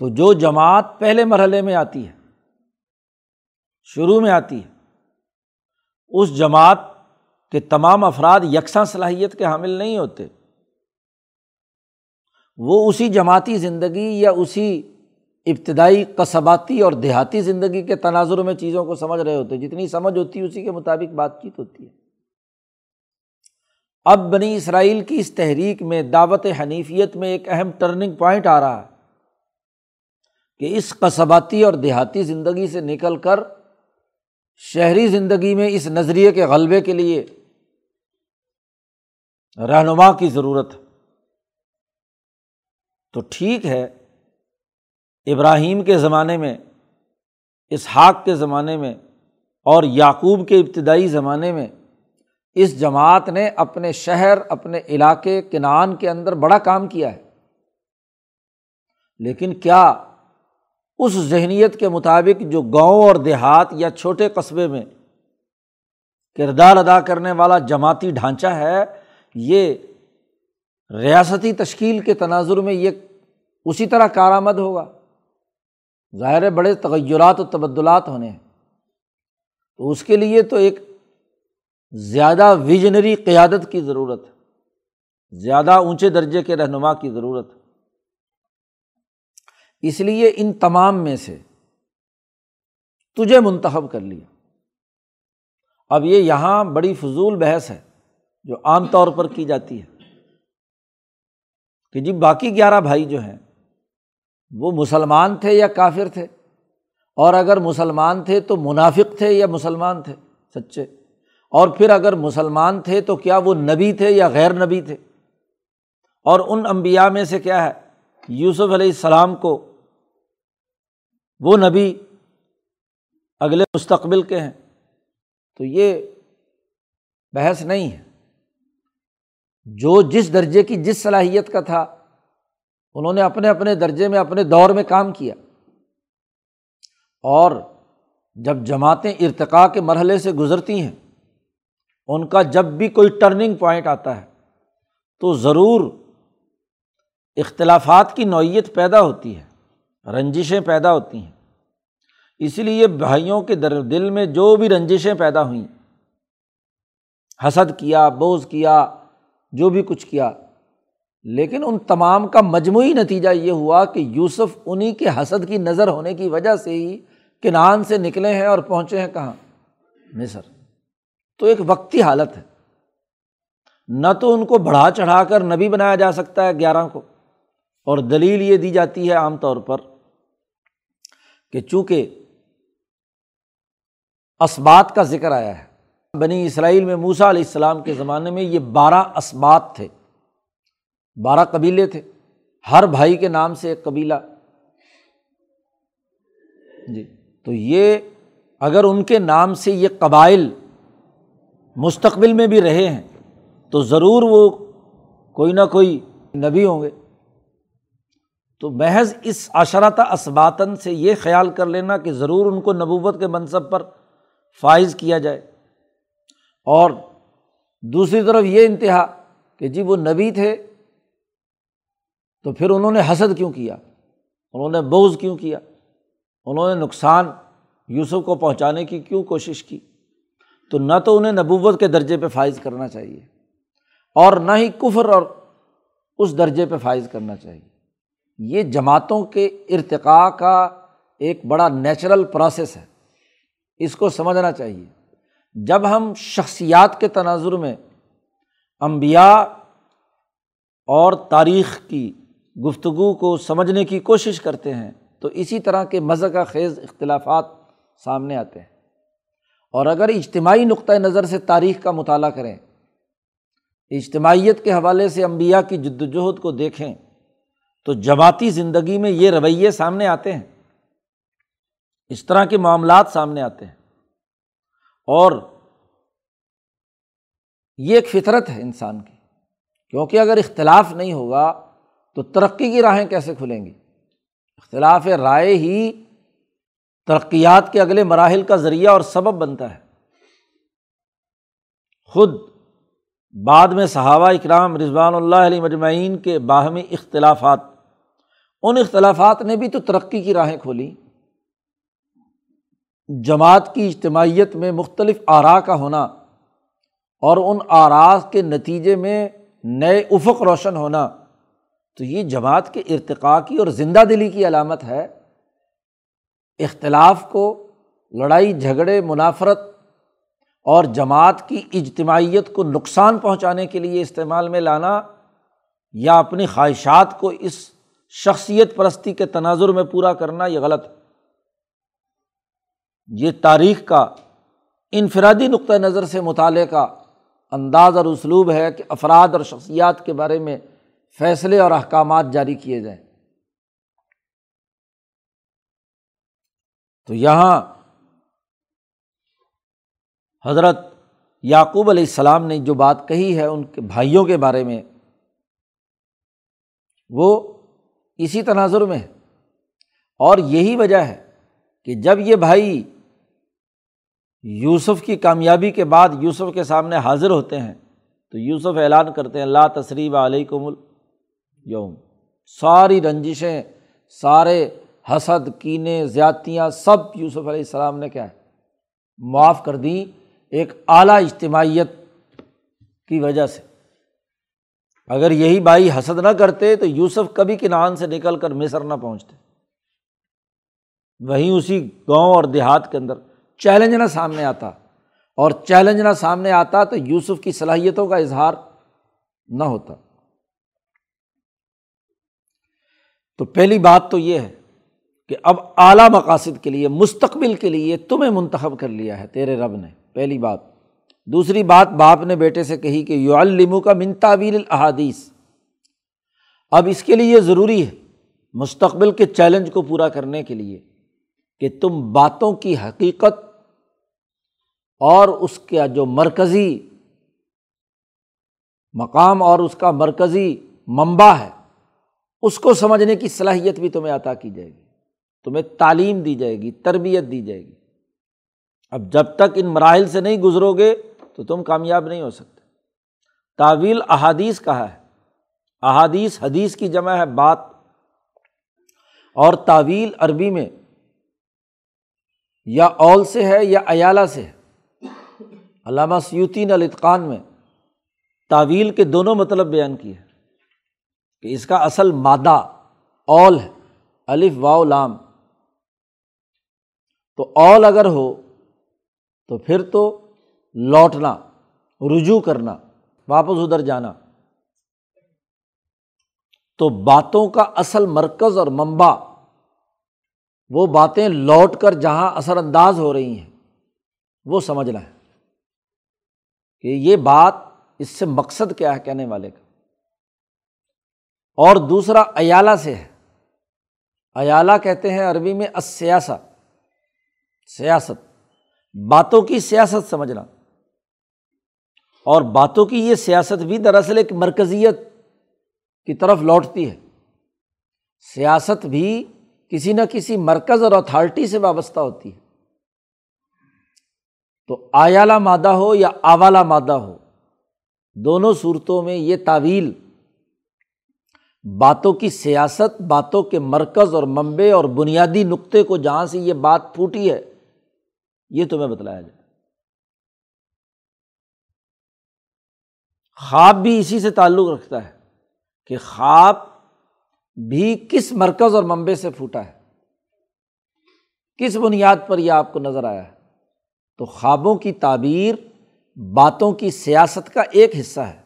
تو جو جماعت پہلے مرحلے میں آتی ہے، شروع میں آتی ہے، اس جماعت کے تمام افراد یکساں صلاحیت کے حامل نہیں ہوتے۔ وہ اسی جماعتی زندگی یا اسی ابتدائی قصباتی اور دیہاتی زندگی کے تناظر میں چیزوں کو سمجھ رہے ہوتے جتنی سمجھ ہوتی ہے، اسی کے مطابق بات چیت ہوتی ہے۔ اب بنی اسرائیل کی اس تحریک میں دعوت حنیفیت میں ایک اہم ٹرننگ پوائنٹ آ رہا ہے کہ اس قصباتی اور دیہاتی زندگی سے نکل کر شہری زندگی میں اس نظریے کے غلبے کے لیے رہنما کی ضرورت ہے۔ تو ٹھیک ہے ابراہیم کے زمانے میں، اسحاق کے زمانے میں اور یعقوب کے ابتدائی زمانے میں اس جماعت نے اپنے شہر، اپنے علاقے کنان کے اندر بڑا کام کیا ہے۔ لیکن کیا اس ذہنیت کے مطابق جو گاؤں اور دیہات یا چھوٹے قصبے میں کردار ادا کرنے والا جماعتی ڈھانچہ ہے، یہ ریاستی تشکیل کے تناظر میں یہ اسی طرح کارآمد ہوگا۔ ظاہر بڑے تغیرات و تبدلات ہونے ہیں۔ تو اس کے لیے تو ایک زیادہ ویژنری قیادت کی ضرورت ہے۔ زیادہ اونچے درجے کے رہنما کی ضرورت ہے۔ اس لیے ان تمام میں سے تجھے منتخب کر لیا۔ اب یہ یہاں بڑی فضول بحث ہے جو عام طور پر کی جاتی ہے کہ جی باقی گیارہ بھائی جو ہیں وہ مسلمان تھے یا کافر تھے؟ اور اگر مسلمان تھے تو منافق تھے یا مسلمان تھے؟ سچے۔ اور پھر اگر مسلمان تھے تو کیا وہ نبی تھے یا غیر نبی تھے؟ اور ان امبیا میں سے کیا ہے؟ یوسف علیہ السلام کو وہ نبی اگلے مستقبل کے ہیں۔ تو یہ بحث نہیں ہے۔ جو جس درجے کی جس صلاحیت کا تھا انہوں نے اپنے اپنے درجے میں اپنے دور میں کام کیا اور جب جماعتیں ارتقاء کے مرحلے سے گزرتی ہیں، ان کا جب بھی کوئی ٹرننگ پوائنٹ آتا ہے تو ضرور اختلافات کی نوعیت پیدا ہوتی ہے، رنجشیں پیدا ہوتی ہیں۔ اسی لیے بھائیوں کے در دل میں جو بھی رنجشیں پیدا ہوئیں، حسد کیا بوز کیا، جو بھی کچھ کیا لیکن ان تمام کا مجموعی نتیجہ یہ ہوا کہ یوسف انہیں کے حسد کی نظر ہونے کی وجہ سے ہی کنان سے نکلے ہیں اور پہنچے ہیں کہاں؟ مصر۔ تو ایک وقتی حالت ہے۔ نہ تو ان کو بڑھا چڑھا کر نبی بنایا جا سکتا ہے گیارہ کو۔ اور دلیل یہ دی جاتی ہے عام طور پر کہ چونکہ اسبات کا ذکر آیا ہے، بنی اسرائیل میں موسا علیہ السلام کے زمانے میں یہ بارہ اسبات تھے۔ بارہ قبیلے تھے۔ ہر بھائی کے نام سے ایک قبیلہ۔ جی تو یہ اگر ان کے نام سے یہ قبائل مستقبل میں بھی رہے ہیں، تو ضرور وہ کوئی نہ کوئی نبی ہوں گے۔ تو محض اس عشرت اسباتن سے یہ خیال کر لینا کہ ضرور ان کو نبوت کے منصب پر فائز کیا جائے۔ اور دوسری طرف یہ انتہا کہ جی وہ نبی تھے تو پھر انہوں نے حسد کیوں کیا؟ انہوں نے بوز کیوں کیا؟ انہوں نے نقصان یوسف کو پہنچانے کی کیوں کوشش کی؟ تو نہ تو انہیں نبوت کے درجے پہ فائز کرنا چاہیے اور نہ ہی کفر اور اس درجے پہ فائز کرنا چاہیے۔ یہ جماعتوں کے ارتقاء کا ایک بڑا نیچرل پروسیس ہے۔ اس کو سمجھنا چاہیے۔ جب ہم شخصیات کے تناظر میں امبیا اور تاریخ کی گفتگو کو سمجھنے کی کوشش کرتے ہیں تو اسی طرح کے مزہ کا خیز اختلافات سامنے آتے ہیں۔ اور اگر اجتماعی نقطۂ نظر سے تاریخ کا مطالعہ کریں، اجتماعیت کے حوالے سے امبیا کی جد وجہد کو دیکھیں، تو جماعتی زندگی میں یہ رویے سامنے آتے ہیں۔ اس طرح کے معاملات سامنے آتے ہیں۔ اور یہ ایک فطرت ہے انسان کی، کیونکہ اگر اختلاف نہیں ہوگا تو ترقی کی راہیں کیسے کھلیں گی؟ اختلاف رائے ہی ترقیات کے اگلے مراحل کا ذریعہ اور سبب بنتا ہے۔ خود بعد میں صحابہ اکرام رضوان اللہ علیہ مجمعین کے باہمی اختلافات، ان اختلافات نے بھی تو ترقی کی راہیں کھولیں جماعت کی اجتماعیت میں مختلف آرا کا ہونا اور ان آراز کے نتیجے میں نئے افق روشن ہونا تو یہ جماعت کے ارتقاء کی اور زندہ دلی کی علامت ہے۔ اختلاف کو، لڑائی، جھگڑے، منافرت اور جماعت کی اجتماعیت کو نقصان پہنچانے کے لیے استعمال میں لانا یا اپنی خواہشات کو اس شخصیت پرستی کے تناظر میں پورا کرنا، یہ غلط۔ ہے یہ تاریخ کا انفرادی نقطۂ نظر سے مطالعے کا انداز اور اسلوب ہے کہ افراد اور شخصیات کے بارے میں فیصلے اور احکامات جاری کیے جائیں۔ تو یہاں حضرت یعقوب علیہ السلام نے جو بات کہی ہے ان کے بھائیوں کے بارے میں، وہ اسی تناظر میں ہے۔ اور یہی وجہ ہے کہ جب یہ بھائی یوسف کی کامیابی کے بعد یوسف کے سامنے حاضر ہوتے ہیں، تو یوسف اعلان کرتے ہیں اللہ تصریب علیہ کم یوم۔ ساری رنجشیں، سارے حسد، کینے، زیادتیاں، سب یوسف علیہ السلام نے کیا ہے، معاف کر دیں ایک اعلیٰ اجتماعیت کی وجہ سے۔ اگر یہی بھائی حسد نہ کرتے تو یوسف کبھی کنان سے نکل کر مصر نہ پہنچتے۔ وہیں اسی گاؤں اور دیہات کے اندر چیلنج نہ سامنے آتا۔ اور چیلنج نہ سامنے آتا تو یوسف کی صلاحیتوں کا اظہار نہ ہوتا۔ تو پہلی بات تو یہ ہے کہ اب اعلیٰ مقاصد کے لیے، مستقبل کے لیے تمہیں منتخب کر لیا ہے، تیرے رب نے، پہلی بات۔ دوسری بات، باپ نے بیٹے سے کہی کہ یو المو کا منتابیل الحادیث اب اس کے لیے یہ ضروری ہے، مستقبل کے چیلنج کو پورا کرنے کے لیے کہ تم باتوں کی حقیقت اور اس کا جو مرکزی مقام اور اس کا مرکزی منبع ہے اس کو سمجھنے کی صلاحیت بھی تمہیں عطا کی جائے گی۔ تمہیں تعلیم دی جائے گی، تربیت دی جائے گی۔ اب جب تک ان مراحل سے نہیں گزرو گے تو تم کامیاب نہیں ہو سکتے۔ تعویل احادیث کہا ہے۔ احادیث حدیث کی جمع ہے بات۔ اور تعویل عربی میں یا اول سے ہے یا ایالہ سے ہے۔ علامہ سیوتین الاتقان میں تعویل کے دونوں مطلب بیان کیے کہ اس کا اصل مادہ اول ہے، الف واؤ لام۔ تو اول اگر ہو، تو پھر تو لوٹنا، رجوع کرنا، واپس ادھر جانا۔ تو باتوں کا اصل مرکز اور منبع، وہ باتیں لوٹ کر جہاں اثر انداز ہو رہی ہیں، وہ سمجھنا ہے۔ کہ یہ بات اس سے مقصد کیا ہے کہنے والے کا؟ اور دوسرا ایالہ سے ہے۔ ایالہ کہتے ہیں عربی میں سیاست سیاست۔ باتوں کی سیاست سمجھنا۔ اور باتوں کی یہ سیاست بھی دراصل ایک مرکزیت کی طرف لوٹتی ہے۔ سیاست بھی کسی نہ کسی مرکز اور اتھارٹی سے وابستہ ہوتی ہے۔ تو آیالہ مادہ ہو یا آوالا مادہ ہو، دونوں صورتوں میں یہ تعویل باتوں کی سیاست، باتوں کے مرکز اور منبع اور بنیادی نقطے کو جہاں سے یہ بات پھوٹی ہے، یہ تمہیں بتلایا جائے۔ خواب بھی اسی سے تعلق رکھتا ہے کہ خواب بھی کس مرکز اور منبع سے پھوٹا ہے، کس بنیاد پر یہ آپ کو نظر آیا ہے۔ تو خوابوں کی تعبیر، باتوں کی سیاست کا ایک حصہ ہے۔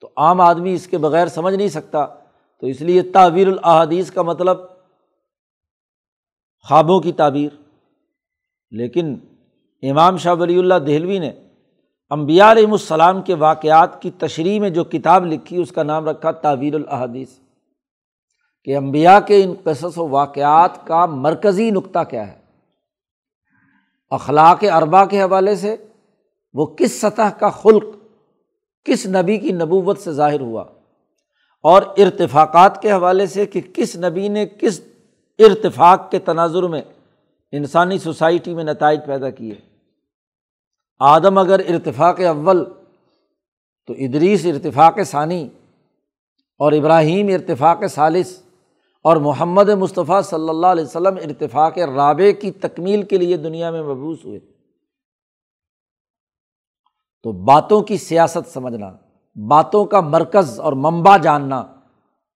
تو عام آدمی اس کے بغیر سمجھ نہیں سکتا۔ تو اس لیے تعبیر الحادیث کا مطلب خوابوں کی تعبیر۔ لیکن امام شاہ ولی اللہ دہلوی نے امبیا علیہم السلام کے واقعات کی تشریح میں جو کتاب لکھی، اس کا نام رکھا تعویر الحادیث کہ امبیا کے ان قصص و واقعات کا مرکزی نقطہ کیا ہے؟ اخلاق اربا کے حوالے سے وہ کس سطح کا خلق کس نبی کی نبوت سے ظاہر ہوا اور ارتفاقات کے حوالے سے کہ کس نبی نے کس ارتفاق کے تناظر میں انسانی سوسائٹی میں نتائج پیدا کیے۔ آدم اگر ارتفاق اول تو ادریس ارتفاق ثانی اور ابراہیم ارتفاق ثالث اور محمد مصطفیٰ صلی اللہ علیہ وسلم ارتفاق رابع کی تکمیل کے لیے دنیا میں مبوس ہوئے۔ تو باتوں کی سیاست سمجھنا، باتوں کا مرکز اور منبع جاننا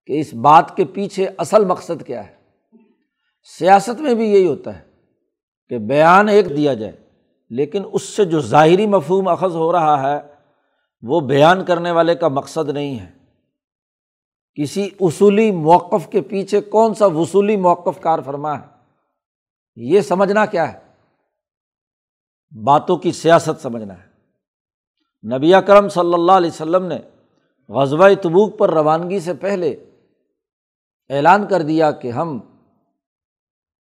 کہ اس بات کے پیچھے اصل مقصد کیا ہے۔ سیاست میں بھی یہی ہوتا ہے کہ بیان ایک دیا جائے، لیکن اس سے جو ظاہری مفہوم اخذ ہو رہا ہے، وہ بیان کرنے والے کا مقصد نہیں ہے۔ کسی اصولی موقف کے پیچھے کون سا وصولی موقف کار فرما ہے؟ یہ سمجھنا کیا ہے؟ باتوں کی سیاست سمجھنا ہے۔ نبی کرم صلی اللہ علیہ وسلم نے غزبۂ تبوک پر روانگی سے پہلے اعلان کر دیا کہ ہم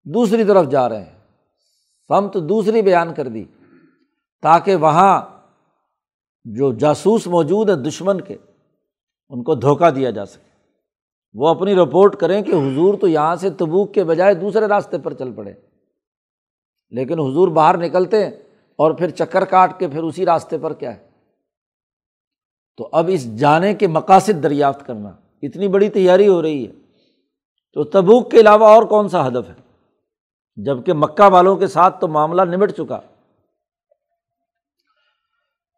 دوسری طرف جا رہے ہیں۔ سمت دوسری بیان کر دی تاکہ وہاں جو جاسوس موجود ہے دشمن کے، ان کو دھوکہ دیا جا سکے۔ وہ اپنی رپورٹ کریں کہ حضور تو یہاں سے تبوک کے بجائے دوسرے راستے پر چل پڑے۔ لیکن حضور باہر نکلتے ہیں اور پھر چکر کاٹ کے پھر اسی راستے پر کیا ہے؟ تو اب اس جانے کے مقاصد دریافت کرنا، اتنی بڑی تیاری ہو رہی ہے۔ تو تبوک کے علاوہ اور کون سا ہدف ہے؟ جبکہ مکہ والوں کے ساتھ تو معاملہ نمٹ چکا۔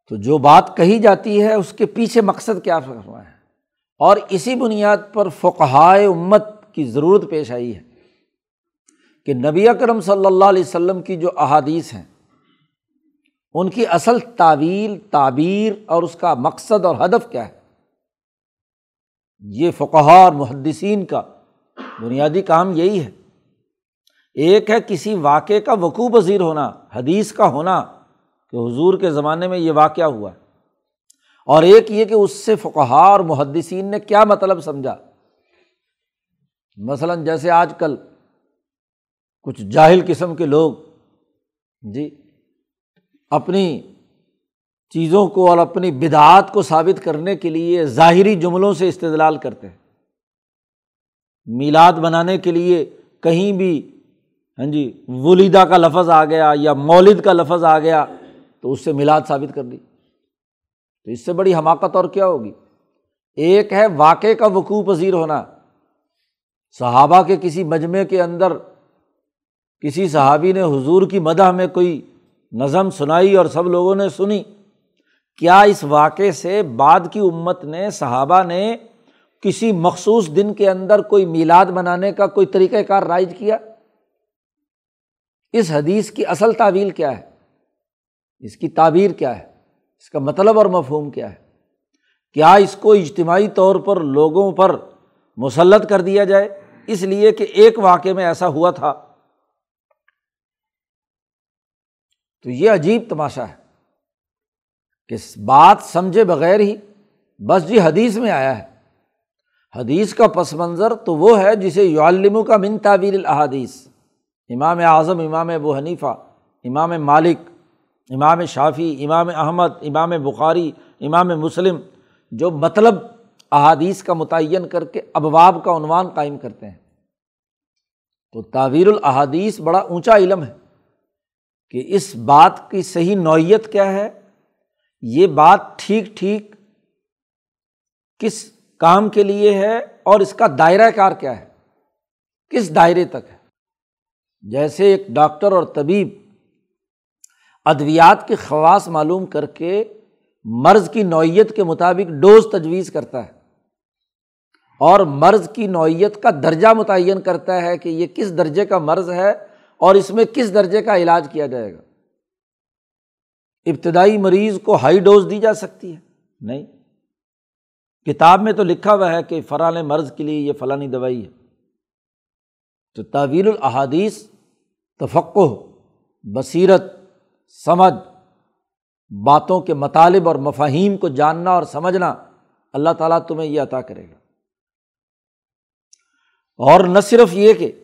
تو جو بات کہی جاتی ہے، اس کے پیچھے مقصد کیا فرما ہے؟ اور اسی بنیاد پر فقہائے امت کی ضرورت پیش آئی ہے کہ نبی اکرم صلی اللہ علیہ وسلم کی جو احادیث ہیں ان کی اصل تعویل، تعبیر اور اس کا مقصد اور ہدف کیا ہے؟ یہ فقہ اور محدثین کا بنیادی کام یہی ہے۔ ایک ہے کسی واقعے کا وقوع پذیر ہونا، حدیث کا ہونا کہ حضور کے زمانے میں یہ واقعہ ہوا ہے۔ اور ایک یہ کہ اس سے فقہ اور محدثین نے کیا مطلب سمجھا؟ مثلاً جیسے آج کل کچھ جاہل قسم کے لوگ جی اپنی چیزوں کو اور اپنی بدعات کو ثابت کرنے کے لیے ظاہری جملوں سے استدلال کرتے ہیں۔ میلاد بنانے کے لیے کہیں بھی ہاں جی ولیدہ کا لفظ آ گیا یا مولد کا لفظ آ گیا تو اس سے میلاد ثابت کر دی۔ تو اس سے بڑی حماقت اور کیا ہوگی؟ ایک ہے واقع کا وقوع پذیر ہونا۔ صحابہ کے کسی مجمعے کے اندر کسی صحابی نے حضور کی مدح میں کوئی نظم سنائی اور سب لوگوں نے سنی۔ کیا اس واقعے سے بعد کی امت نے، صحابہ نے کسی مخصوص دن کے اندر کوئی میلاد بنانے کا کوئی طریقۂ کار رائج کیا؟ اس حدیث کی اصل تعویل کیا ہے؟ اس کی تعبیر کیا ہے؟ اس کا مطلب اور مفہوم کیا ہے؟ کیا اس کو اجتماعی طور پر لوگوں پر مسلط کر دیا جائے؟ اس لیے کہ ایک واقعے میں ایسا ہوا تھا۔ تو یہ عجیب تماشا ہے کہ بات سمجھے بغیر ہی بس جی حدیث میں آیا ہے۔ حدیث کا پس منظر تو وہ ہے جسے یعلم کا من تعبیر الحادیث امام اعظم، امام ابو حنیفہ، امام مالک، امام شافی امام احمد، امام بخاری، امام مسلم، جو مطلب احادیث کا متعین کر کے ابواب کا عنوان قائم کرتے ہیں۔ تو تعویر الحادیث بڑا اونچا علم ہے۔ کہ اس بات کی صحیح نوعیت کیا ہے؟ یہ بات ٹھیک ٹھیک کس کام کے لیے ہے اور اس کا دائرۂ کار کیا ہے؟ کس دائرے تک ہے؟ جیسے ایک ڈاکٹر اور طبیب ادویات کے خواص معلوم کر کے مرض کی نوعیت کے مطابق ڈوز تجویز کرتا ہے اور مرض کی نوعیت کا درجہ متعین کرتا ہے کہ یہ کس درجے کا مرض ہے اور اس میں کس درجے کا علاج کیا جائے گا؟ ابتدائی مریض کو ہائی ڈوز دی جا سکتی ہے۔ نہیں۔ کتاب میں تو لکھا ہوا ہے کہ فلاں مرض کے لیے یہ فلانی دوائی ہے۔ تو تعویر الحادیث تفقع بصیرت، سمجھ، باتوں کے مطالب اور مفاہیم کو جاننا اور سمجھنا اللہ تعالیٰ تمہیں یہ عطا کرے گا۔ اور نہ صرف یہ کہ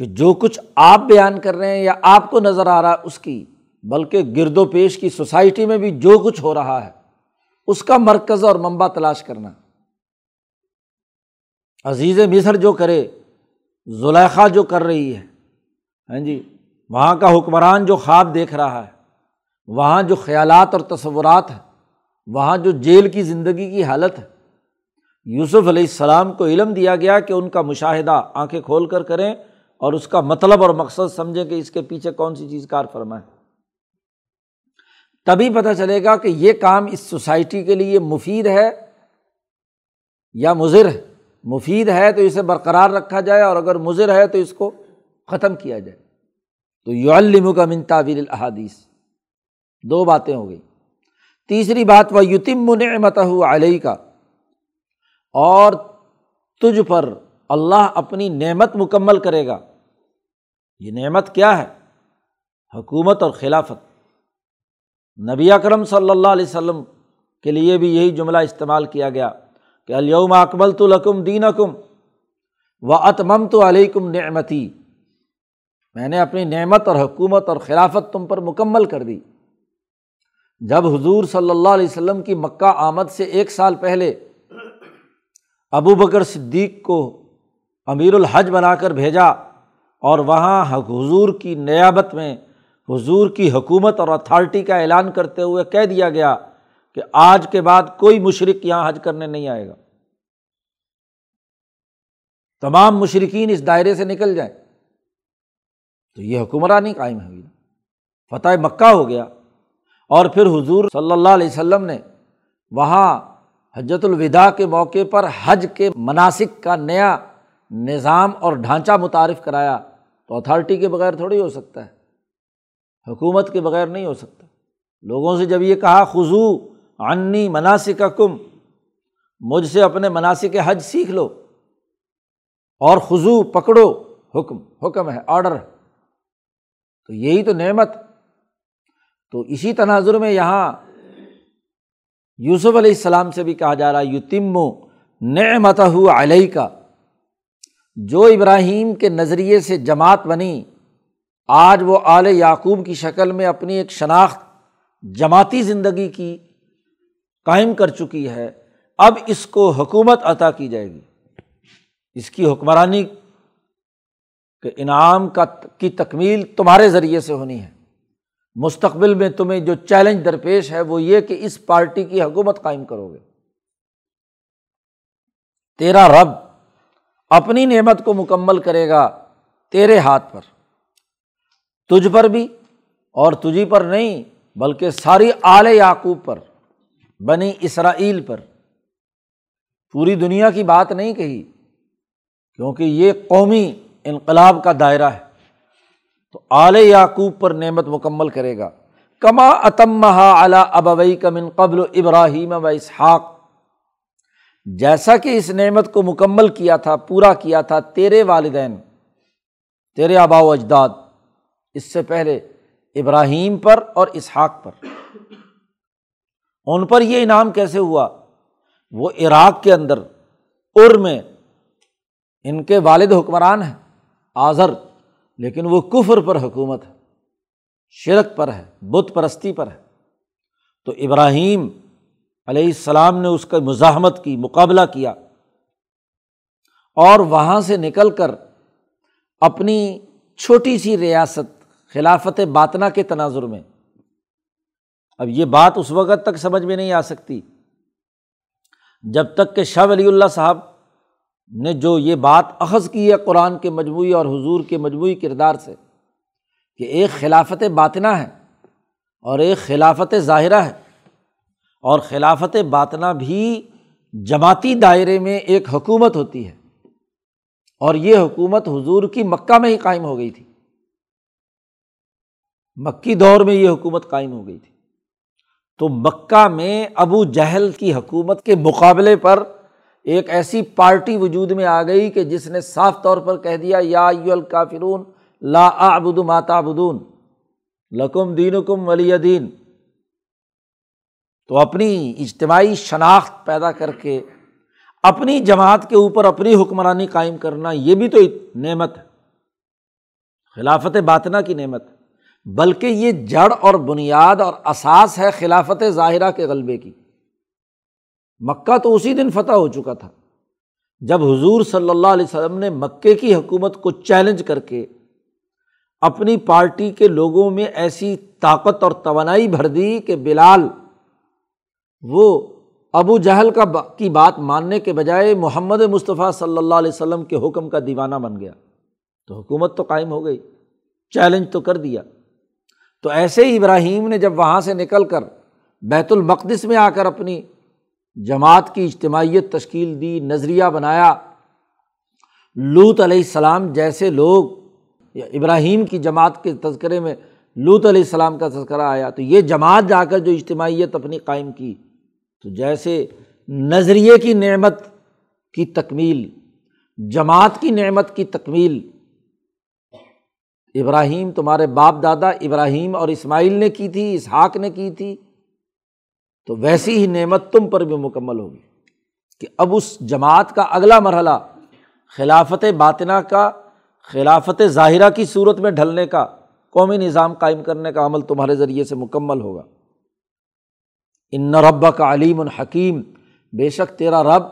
کہ جو کچھ آپ بیان کر رہے ہیں یا آپ کو نظر آ رہا ہے اس کی، بلکہ گرد و پیش کی سوسائٹی میں بھی جو کچھ ہو رہا ہے، اس کا مرکز اور منبع تلاش کرنا۔ عزیز مصر جو کرے زلیخا جو کر رہی ہے ہاں جی وہاں کا حکمران جو خواب دیکھ رہا ہے، وہاں جو خیالات اور تصورات ہیں، وہاں جو جیل کی زندگی کی حالت ہے، یوسف علیہ السلام کو علم دیا گیا کہ ان کا مشاہدہ آنکھیں کھول کر کریں اور اس کا مطلب اور مقصد سمجھیں کہ اس کے پیچھے کون سی چیز کار فرما ہے۔ تبھی پتہ چلے گا کہ یہ کام اس سوسائٹی کے لیے مفید ہے یا مضر ہے۔ مفید ہے تو اسے برقرار رکھا جائے اور اگر مضر ہے تو اس کو ختم کیا جائے۔ تو یو الم کا من تعویر الحادیث دو باتیں ہو گئی۔ تیسری بات وہ یتم نعمت علیہ کا اور تجھ پر اللہ اپنی نعمت مکمل کرے گا۔ یہ نعمت کیا ہے؟ حکومت اور خلافت۔ نبی اکرم صلی اللہ علیہ وسلم کے لیے بھی یہی جملہ استعمال کیا گیا کہ الوم اکمل تو لکم دین اکم و اتمم تو علیکم نعمتی۔ میں نے اپنی نعمت اور حکومت اور خلافت تم پر مکمل کر دی۔ جب حضور صلی اللہ علیہ وسلم کی مکہ آمد سے ایک سال پہلے ابو بکر صدیق کو امیر الحج بنا کر بھیجا اور وہاں حضور کی نیابت میں حضور کی حکومت اور اتھارٹی کا اعلان کرتے ہوئے کہہ دیا گیا کہ آج کے بعد کوئی مشرق یہاں حج کرنے نہیں آئے گا۔ تمام مشرقین اس دائرے سے نکل جائیں۔ تو یہ حکمرانی قائم ہوئی۔ فتح مکہ ہو گیا۔ اور پھر حضور صلی اللہ علیہ وسلم نے وہاں حجت الوداع کے موقع پر حج کے مناسب کا نیا نظام اور ڈھانچہ متعارف کرایا۔ تو اتھارٹی کے بغیر تھوڑی ہو سکتا ہے۔ حکومت کے بغیر نہیں ہو سکتا۔ لوگوں سے جب یہ کہا خزو عنی مناسب کا کم مجھ سے اپنے مناسب حج سیکھ لو۔ اور خزو پکڑو، حکم حکم ہے آڈر ہے۔ تو یہی تو نعمت۔ تو اسی تناظر میں یہاں یوسف علیہ السلام سے بھی کہا جا رہا ہے یو تم نعمت علیہ کا جو ابراہیم کے نظریے سے جماعت بنی، آج وہ اعلی یعقوب کی شکل میں اپنی ایک شناخت جماعتی زندگی کی قائم کر چکی ہے، اب اس کو حکومت عطا کی جائے گی۔ اس کی حکمرانی کے انعام کا کی تکمیل تمہارے ذریعے سے ہونی ہے۔ مستقبل میں تمہیں جو چیلنج درپیش ہے، وہ یہ کہ اس پارٹی کی حکومت قائم کرو گے۔ تیرا رب اپنی نعمت کو مکمل کرے گا تیرے ہاتھ پر۔ تجھ پر بھی اور تجھی پر نہیں، بلکہ ساری آل یعقوب پر، بنی اسرائیل پر۔ پوری دنیا کی بات نہیں کہی، کیونکہ یہ قومی انقلاب کا دائرہ ہے۔ تو آل یعقوب پر نعمت مکمل کرے گا۔ کما اتم اعلیٰ ابوئی کمن قبل ابراہیم و اسحاق جیسا کہ اس نعمت کو مکمل کیا تھا، پورا کیا تھا، تیرے والدین، تیرے آبا و اجداد، اس سے پہلے ابراہیم پر اور اسحاق پر۔ ان پر یہ انعام کیسے ہوا؟ وہ عراق کے اندر ار میں ان کے والد حکمران ہیں، آذر، لیکن وہ کفر پر حکومت ہے، شرک پر ہے، بت پرستی پر ہے۔ تو ابراہیم علیہ السلام نے اس کا مزاحمت کی، مقابلہ کیا۔ اور وہاں سے نکل کر اپنی چھوٹی سی ریاست خلافت باطنا کے تناظر میں۔ اب یہ بات اس وقت تک سمجھ میں نہیں آ سکتی۔ جب تک کہ شاہ ولی اللہ صاحب نے جو یہ بات اخذ کی ہے قرآن کے مجموعی اور حضور کے مجموعی کردار سے کہ ایک خلافت باطنا ہے اور ایک خلافت ظاہرہ ہے۔ اور خلافت باطنا بھی جماعتی دائرے میں ایک حکومت ہوتی ہے۔ اور یہ حکومت حضور کی مکہ میں ہی قائم ہو گئی تھی۔ مکی دور میں یہ حکومت قائم ہو گئی تھی۔ تو مکہ میں ابو جہل کی حکومت کے مقابلے پر ایک ایسی پارٹی وجود میں آ گئی کہ جس نے صاف طور پر کہہ دیا، یا الکافرون لا آبد ماتا بدون لکم دین کم ولی دین۔ تو اپنی اجتماعی شناخت پیدا کر کے اپنی جماعت کے اوپر اپنی حکمرانی قائم کرنا یہ بھی تو نعمت ہے۔ خلافت باطنا کی نعمت۔ بلکہ یہ جڑ اور بنیاد اور اساس ہے خلافت ظاہرہ کے غلبے کی۔ مکہ تو اسی دن فتح ہو چکا تھا۔ جب حضور صلی اللہ علیہ وسلم نے مکے کی حکومت کو چیلنج کر کے اپنی پارٹی کے لوگوں میں ایسی طاقت اور توانائی بھر دی کہ بلال وہ ابو جہل کا با کی بات ماننے کے بجائے محمد مصطفیٰ صلی اللہ علیہ وسلم کے حکم کا دیوانہ بن گیا۔ تو حکومت تو قائم ہو گئی، چیلنج تو کر دیا۔ تو ایسے ہی ابراہیم نے جب وہاں سے نکل کر بیت المقدس میں آ کر اپنی جماعت کی اجتماعیت تشکیل دی، نظریہ بنایا لوت علیہ السلام جیسے لوگ یا ابراہیم کی جماعت کے تذکرے میں لوت علیہ السلام کا تذکرہ آیا، تو یہ جماعت جا کر جو اجتماعیت اپنی قائم کی تو جیسے نظریے کی نعمت کی تکمیل، جماعت کی نعمت کی تکمیل۔ ابراہیم، تمہارے باپ دادا ابراہیم اور اسماعیل نے کی تھی، اسحاق نے کی تھی۔ تو ویسی ہی نعمت تم پر بھی مکمل ہوگی کہ اب اس جماعت کا اگلا مرحلہ، خلافت باطنا کا، خلافت ظاہرہ کی صورت میں ڈھلنے کا، قومی نظام قائم کرنے کا عمل تمہارے ذریعے سے مکمل ہوگا۔ ان رب کا علیم الحکیم بے شک تیرا رب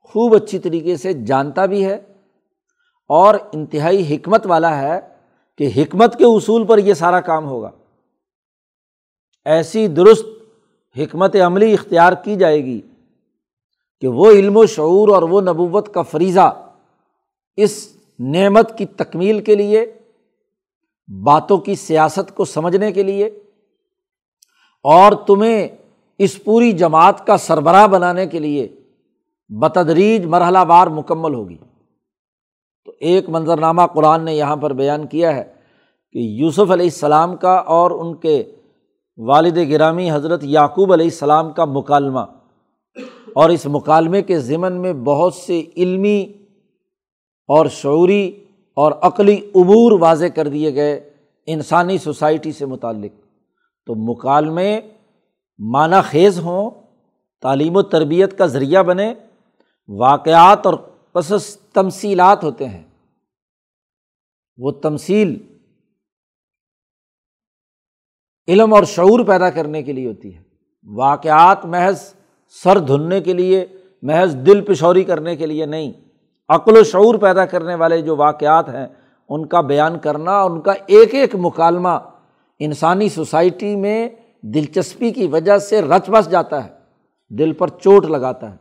خوب اچھی طریقے سے جانتا بھی ہے اور انتہائی حکمت والا ہے کہ حکمت کے اصول پر یہ سارا کام ہوگا۔ ایسی درست حکمت عملی اختیار کی جائے گی کہ وہ علم و شعور اور وہ نبوت کا فریضہ اس نعمت کی تکمیل کے لیے، باتوں کی سیاست کو سمجھنے کے لیے اور تمہیں اس پوری جماعت کا سربراہ بنانے کے لیے بتدریج مرحلہ وار مکمل ہوگی۔ تو ایک منظرنامہ قرآن نے یہاں پر بیان کیا ہے کہ یوسف علیہ السلام کا اور ان کے والد گرامی حضرت یعقوب علیہ السلام کا مکالمہ۔ اور اس مکالمے کے ضمن میں بہت سے علمی اور شعوری اور عقلی عبور واضح کر دیے گئے انسانی سوسائٹی سے متعلق۔ تو مکالمے معنی خیز ہوں، تعلیم و تربیت کا ذریعہ بنے، واقعات اور قصص تمصیلات ہوتے ہیں۔ وہ تمصیل علم اور شعور پیدا کرنے کے لیے ہوتی ہے۔ واقعات محض سر دھلنے کے لیے، محض دل پشوری کرنے کے لیے نہیں۔ عقل و شعور پیدا کرنے والے جو واقعات ہیں، ان کا بیان کرنا، ان کا ایک ایک مکالمہ انسانی سوسائٹی میں دلچسپی کی وجہ سے رچ بس جاتا ہے، دل پر چوٹ لگاتا ہے۔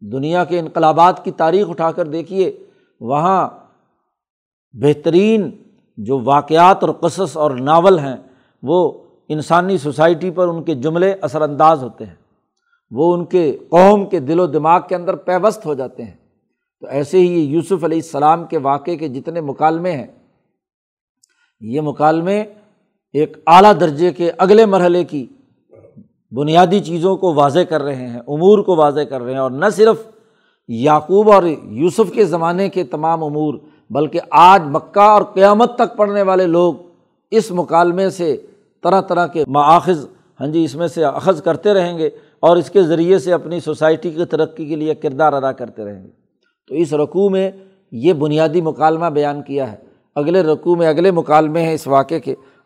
دنیا کے انقلابات کی تاریخ اٹھا کر دیکھیے، وہاں بہترین جو واقعات اور قصص اور ناول ہیں، وہ انسانی سوسائٹی پر ان کے جملے اثر انداز ہوتے ہیں۔ وہ ان کے قوم کے دل و دماغ کے اندر پیوست ہو جاتے ہیں۔ تو ایسے ہی یہ یوسف علیہ السلام کے واقعے کے جتنے مکالمے ہیں، یہ مکالمے ایک اعلیٰ درجے کے اگلے مرحلے کی بنیادی چیزوں کو واضح کر رہے ہیں، امور کو واضح کر رہے ہیں اور نہ صرف یعقوب اور یوسف کے زمانے کے تمام امور، بلکہ آج مکہ اور قیامت تک پڑھنے والے لوگ اس مکالمے سے طرح طرح کے ماخذ ہاں جی اس میں سے اخذ کرتے رہیں گے اور اس کے ذریعے سے اپنی سوسائٹی کی ترقی کے لیے کردار ادا کرتے رہیں گے۔ تو اس رقوع میں یہ بنیادی مکالمہ بیان کیا ہے۔ اگلے رقوع میں اگلے مکالمے ہیں اس واقعے کے۔